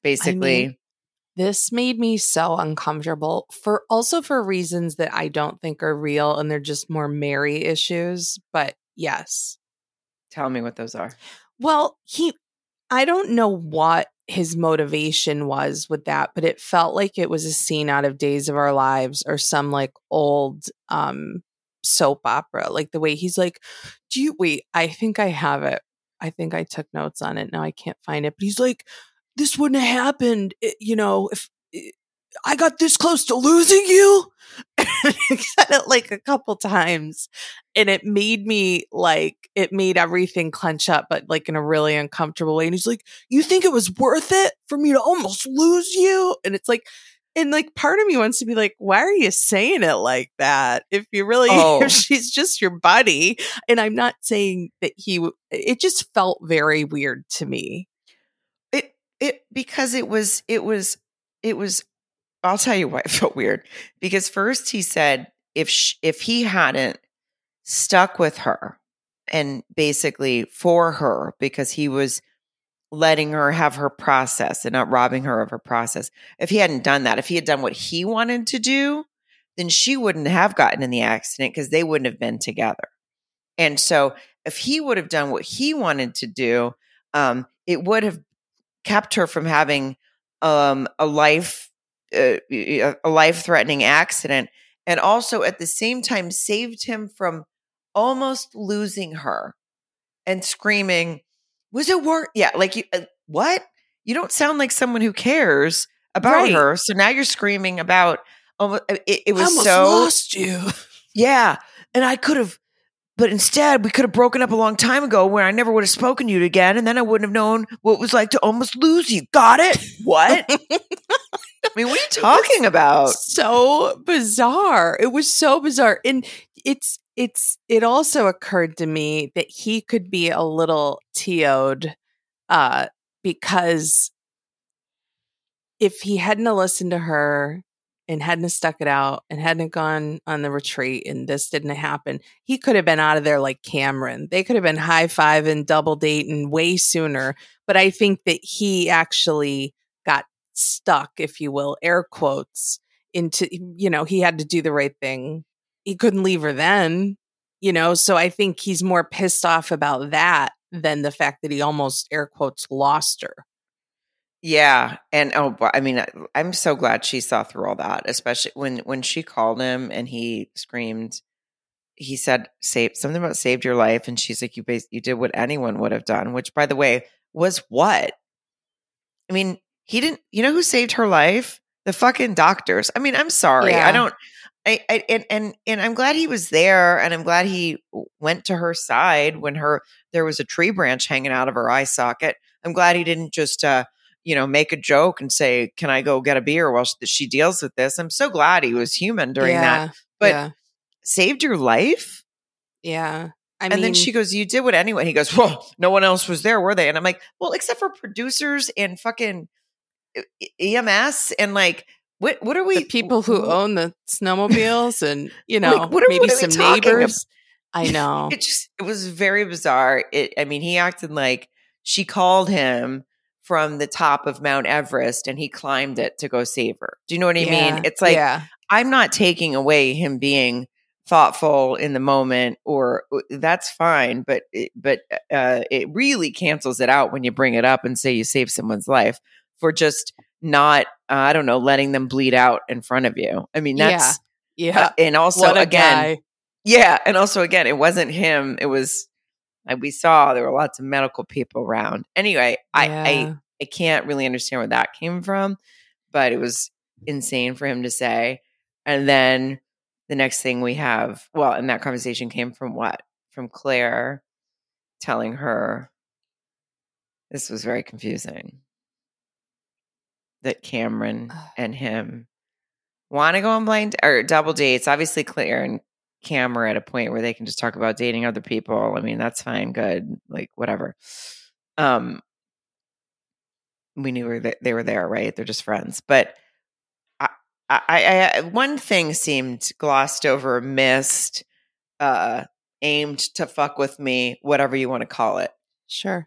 basically This made me so uncomfortable for also for reasons that I don't think are real and they're just more Mary issues. But yes. tell me what those are Well, he, I don't know what his motivation was with that, but it felt like it was a scene out of Days of Our Lives or some like old um soap opera. Like the way he's like, Do you wait? I think I have it. I think I took notes on it. Now I can't find it, but he's like, This wouldn't have happened, you know, if i- got this close to losing you. he said it like a couple times and it made me like it made everything clench up but like in a really uncomfortable way and he's like you think it was worth it for me to almost lose you and it's like and like part of me wants to be like why are you saying it like that if you really Oh. if she's just your buddy and i'm not saying that he it just felt very weird to me it it because it was it was it was i'll tell you why it felt weird. Because first he said if sh- if he hadn't stuck with her and basically for her because he was letting her have her process and not robbing her of her process if he hadn't done that if he had done what he wanted to do then she wouldn't have gotten in the accident because they wouldn't have been together. And so if he would have done what he wanted to do um, it would have kept her from having um, a life uh, a life threatening accident and also at the same time saved him from almost losing her and screaming was it worth yeah like you uh, what you don't sound like someone who cares about Right. her so now you're screaming about almost it, it I was almost so lost you yeah. And I could have, but instead we could have broken up a long time ago where I never would have spoken to you again. And then I wouldn't have known what it was like to almost lose you. Got it? What? I mean, what are you talking about? so bizarre. It was so bizarre. And it's it's it also occurred to me that he could be a little TO'd uh because if he hadn't listened to her and hadn't stuck it out and hadn't gone on the retreat and this didn't happen, he could have been out of there like Cameron. They could have been high five and double dating way sooner. But I think that he actually stuck, if you will, air quotes, into, you know, he had to do the right thing. He couldn't leave her then, you know, so I think he's more pissed off about that than the fact that he almost air quotes lost her. Yeah. And oh, I mean, I'm so glad she saw through all that, especially when, when she called him and he screamed, he said, save something about saved your life. And she's like, you bas- you did what anyone would have done, which by the way, was what? I mean, he didn't, you know who saved her life? The fucking doctors. I mean, I'm sorry. Yeah. I don't, I, I, and, and, and I'm glad he was there and I'm glad he went to her side when her, there was a tree branch hanging out of her eye socket. I'm glad he didn't just, uh, you know, make a joke and say, "Can I go get a beer while she, she deals with this?" I'm so glad he was human during that. But yeah, saved your life. yeah. I and mean, then she goes, "You did what anyway." He goes, "Well, no one else was there, were they?" And I'm like, "Well, except for producers and fucking EMS and like what what are we the people who wh- own the snowmobiles and you know Like, what are- maybe what some neighbors. I know. It just it was very bizarre. It I mean, he acted like she called him from the top of Mount Everest and he climbed it to go save her. Do you know what I Yeah, mean? It's like yeah, I'm not taking away him being thoughtful in the moment or uh, that's fine but it, but uh it really cancels it out when you bring it up and say you save someone's life for just not uh, i don't know letting them bleed out in front of you i mean that's yeah. uh, and also again guy. yeah and also again it wasn't him it was uh, we saw there were lots of medical people around anyway i i I can't really understand where that came from, but it was insane for him to say. And then the next thing we have, well, and that conversation came from what? From Claire telling her this was very confusing that Cameron and him want to go on blind or double dates. Obviously, Claire and Cam are at a point where they can just talk about dating other people. I mean, that's fine, good, like whatever. Um, we knew were they were there, right? They're just friends. But I, I, I, one thing seemed glossed over, missed, uh, aimed to fuck with me, whatever you want to call it. Sure.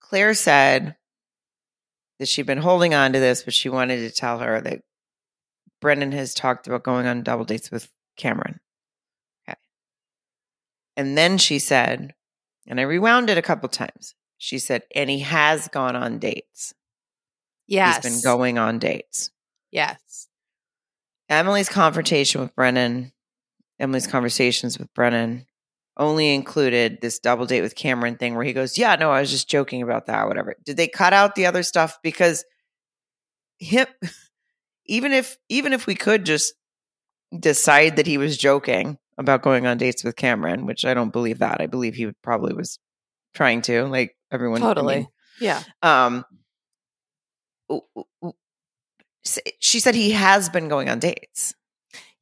Claire said that she'd been holding on to this, but she wanted to tell her that Brennan has talked about going on double dates with Cameron. Okay. And then she said, and I rewound it a couple times. She said, and he has gone on dates. Yes. He's been going on dates. Yes. Emily's confrontation with Brennan, Emily's conversations with Brennan only included this double date with Cameron thing where he goes, Yeah, no, I was just joking about that, whatever. Did they cut out the other stuff? Because him even if even if we could just decide that he was joking about going on dates with Cameron, which I don't believe that. I believe he probably was trying to, like everyone I Totally. mean, Yeah. um w- w- s- she said he has been going on dates.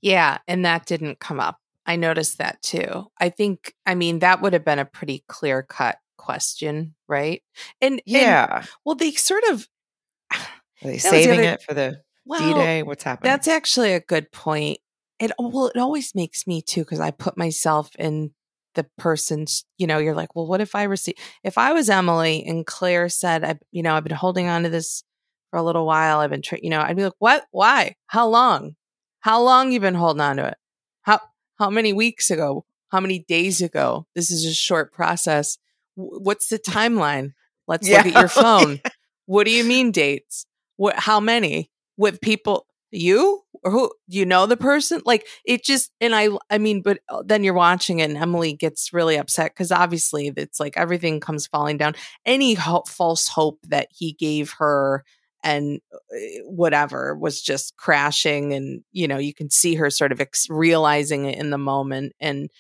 Yeah. And that didn't come up. I noticed that too. I think, I mean, that would have been a pretty clear cut question, right? And, and- Yeah. well, they sort of, Are they was the saving other- it for the D Day? What's happening? That's actually a good point. It well, it always makes me too because I put myself in the person's. You know, you're like, well, what if I receive? If I was Emily and Claire said, I, you know, I've been holding on to this for a little while. I've been, tra- you know, I'd be like, what? Why? How long? How long you been holding on to it? How many weeks ago? How many days ago? This is a short process. W- What's the timeline? Let's look at your phone. What do you mean dates? What? How many? With people? You or who? You know the person? Like it just. And I. I mean, but uh, then you're watching it, and Emily gets really upset because obviously it's like everything comes falling down. Any ho- false hope that he gave her and uh, whatever was just crashing and you know you can see her sort of ex- realizing it in the moment and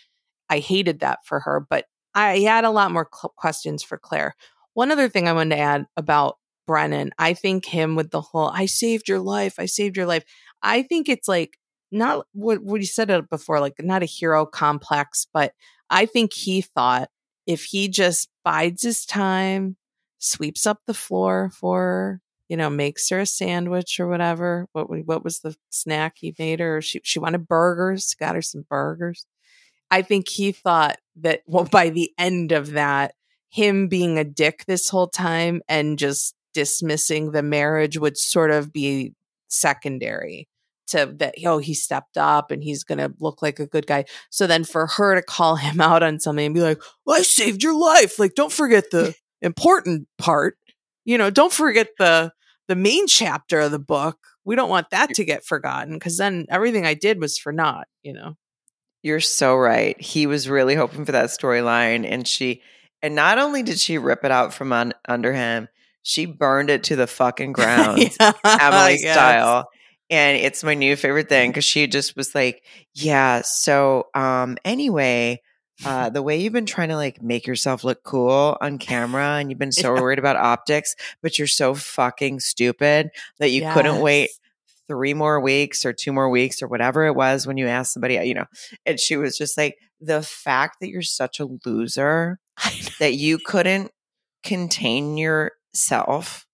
i hated that for her but i had a lot more cl- questions for claire. One other thing i wanted to add about brennan i think him with the whole i saved your life i saved your life i think it's like not what, you said it before like not a hero complex but i think he thought if he just bides his time sweeps up the floor for you know, makes her a sandwich or whatever. What what was the snack he made her? She she wanted burgers. Got her some burgers. I think he thought that well, by the end of that, him being a dick this whole time and just dismissing the marriage would sort of be secondary to that. Oh, he stepped up and he's gonna look like a good guy. So then for her to call him out on something and be like, well, "I saved your life," like don't forget the important part. You know, don't forget the the main chapter of the book. We don't want that to get forgotten because then everything I did was for naught, you know. You're so right. He was really hoping for that storyline, and she, and not only did she rip it out from un, under him, she burned it to the fucking ground, Yeah, Emily yes. style. And it's my new favorite thing because she just was like, "Yeah, so um, anyway, uh, the way you've been trying to like make yourself look cool on camera, and you've been so Yeah. worried about optics, but you're so fucking stupid that you couldn't wait three more weeks or two more weeks or whatever it was when you asked somebody, you know, and she was just like, the fact that you're such a loser that you couldn't contain yourself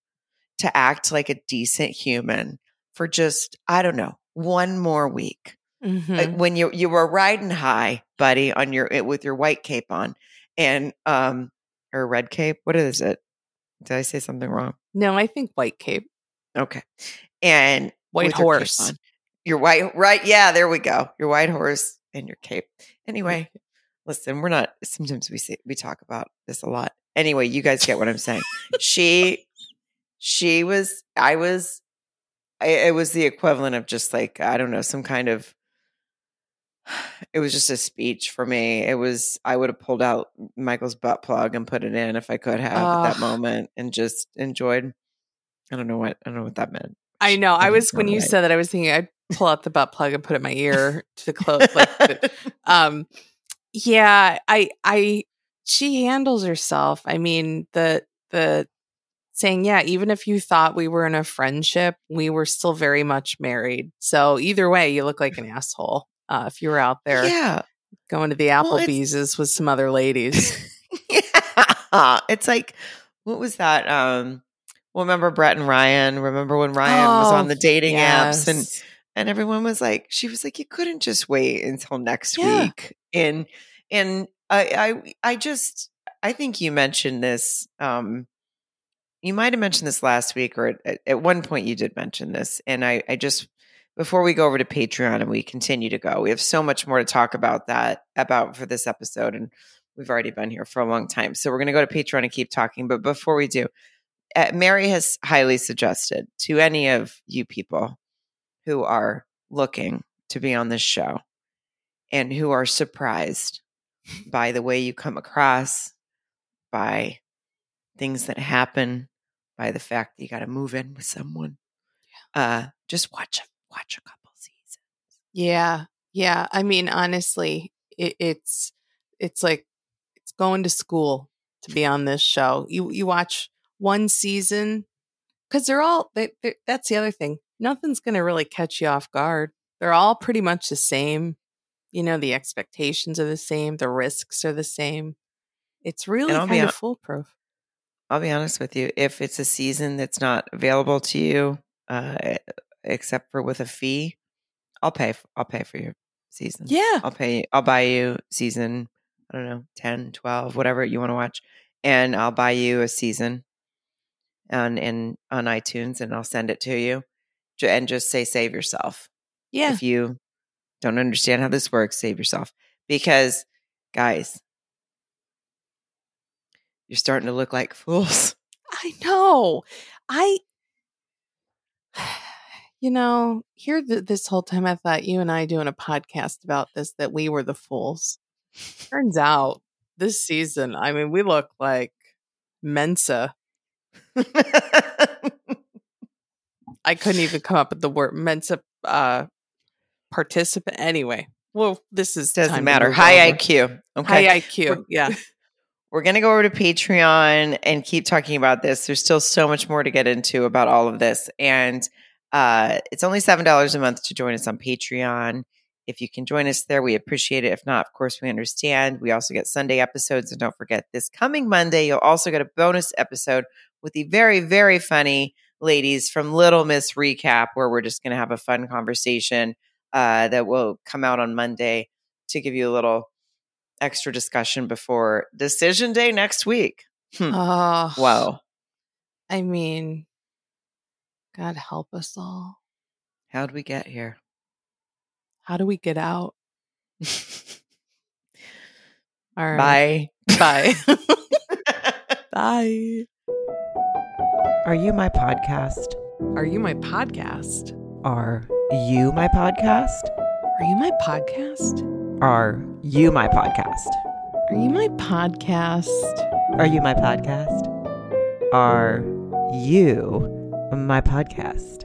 to act like a decent human for just, I don't know, one more week. Mhm. Like when you you were riding high, buddy, on your with your white cape on and um or red cape. What is it? Did I say something wrong? no, I think white cape, Okay. And white with your horse. Your white right, yeah, there we go. Your white horse and your cape. Anyway, listen, we're not sometimes we say we talk about this a lot. Anyway, you guys get what I'm saying. she she was I was I, it was the equivalent of just like I don't know, some kind of it was just a speech for me. It was I would have pulled out Michael's butt plug and put it in if I could have at that moment and just enjoyed I don't know what I don't know what that meant. I know. I Doesn't was when you right. said that, I was thinking I'd pull out the butt plug and put it in my ear to close. Like, the- um, yeah, I, I, she handles herself. I mean, the, the saying, yeah, even if you thought we were in a friendship, we were still very much married. So either way, you look like an asshole. Uh, if you were out there yeah. going to the Well, Applebee's with some other ladies. yeah. It's like, what was that? Um, well, remember Brett and Ryan? Remember when Ryan was Oh, on the dating apps and and everyone was like, she was like, you couldn't just wait until next Yeah. week. And and I I I just I think you mentioned this. Um, you might have mentioned this last week, or at, at one point you did mention this. And I I just before we go over to Patreon and we continue to go, we have so much more to talk about that about for this episode, and we've already been here for a long time. So we're going to go to Patreon and keep talking. But before we do, uh, Mary has highly suggested to any of you people who are looking to be on this show and who are surprised by the way you come across, by things that happen, by the fact that you got to move in with someone. Uh, just watch a watch a couple seasons. Yeah. Yeah. I mean, honestly, it, it's it's like it's going to school to be on this show. You you watch one season because they're all they, they, that's the other thing. Nothing's going to really catch you off guard. They're all pretty much the same. You know, the expectations are the same. The risks are the same. It's really kind of foolproof. I'll be honest with you. If it's a season that's not available to you, uh, except for with a fee, I'll pay. I'll pay for your season. Yeah. I'll pay. I'll buy you season. I don't know, 10, 12, whatever you want to watch, and I'll buy you a season on in on iTunes, and I'll send it to you, and just say save yourself. Yeah. If you don't understand how this works, save yourself because, guys, you're starting to look like fools. I know. I, you know, here th- this whole time I thought you and I doing a podcast about this that we were the fools. Turns out this season, I mean, we look like Mensa. I couldn't even come up with the word Mensa uh, participant. Anyway, well, this is Doesn't matter. High over. IQ. Okay. High IQ. We're- Yeah. We're going to go over to Patreon and keep talking about this. There's still so much more to get into about all of this. And uh, it's only $7 a month to join us on Patreon. If you can join us there, we appreciate it. If not, of course, we understand. We also get Sunday episodes. And don't forget, this coming Monday, you'll also get a bonus episode with the very, very funny ladies from Little Miss Recap, where we're just going to have a fun conversation uh, that will come out on Monday to give you a little extra discussion before decision day next week. Hmm. Oh, Whoa. I mean, God help us all. How'd we get here? How do we get out? All right. Bye. Bye. Bye. Are you my podcast? Are you my podcast? Are you my podcast? Are you my podcast? Are you my podcast? Are you my podcast? Are you my podcast? Are you my podcast?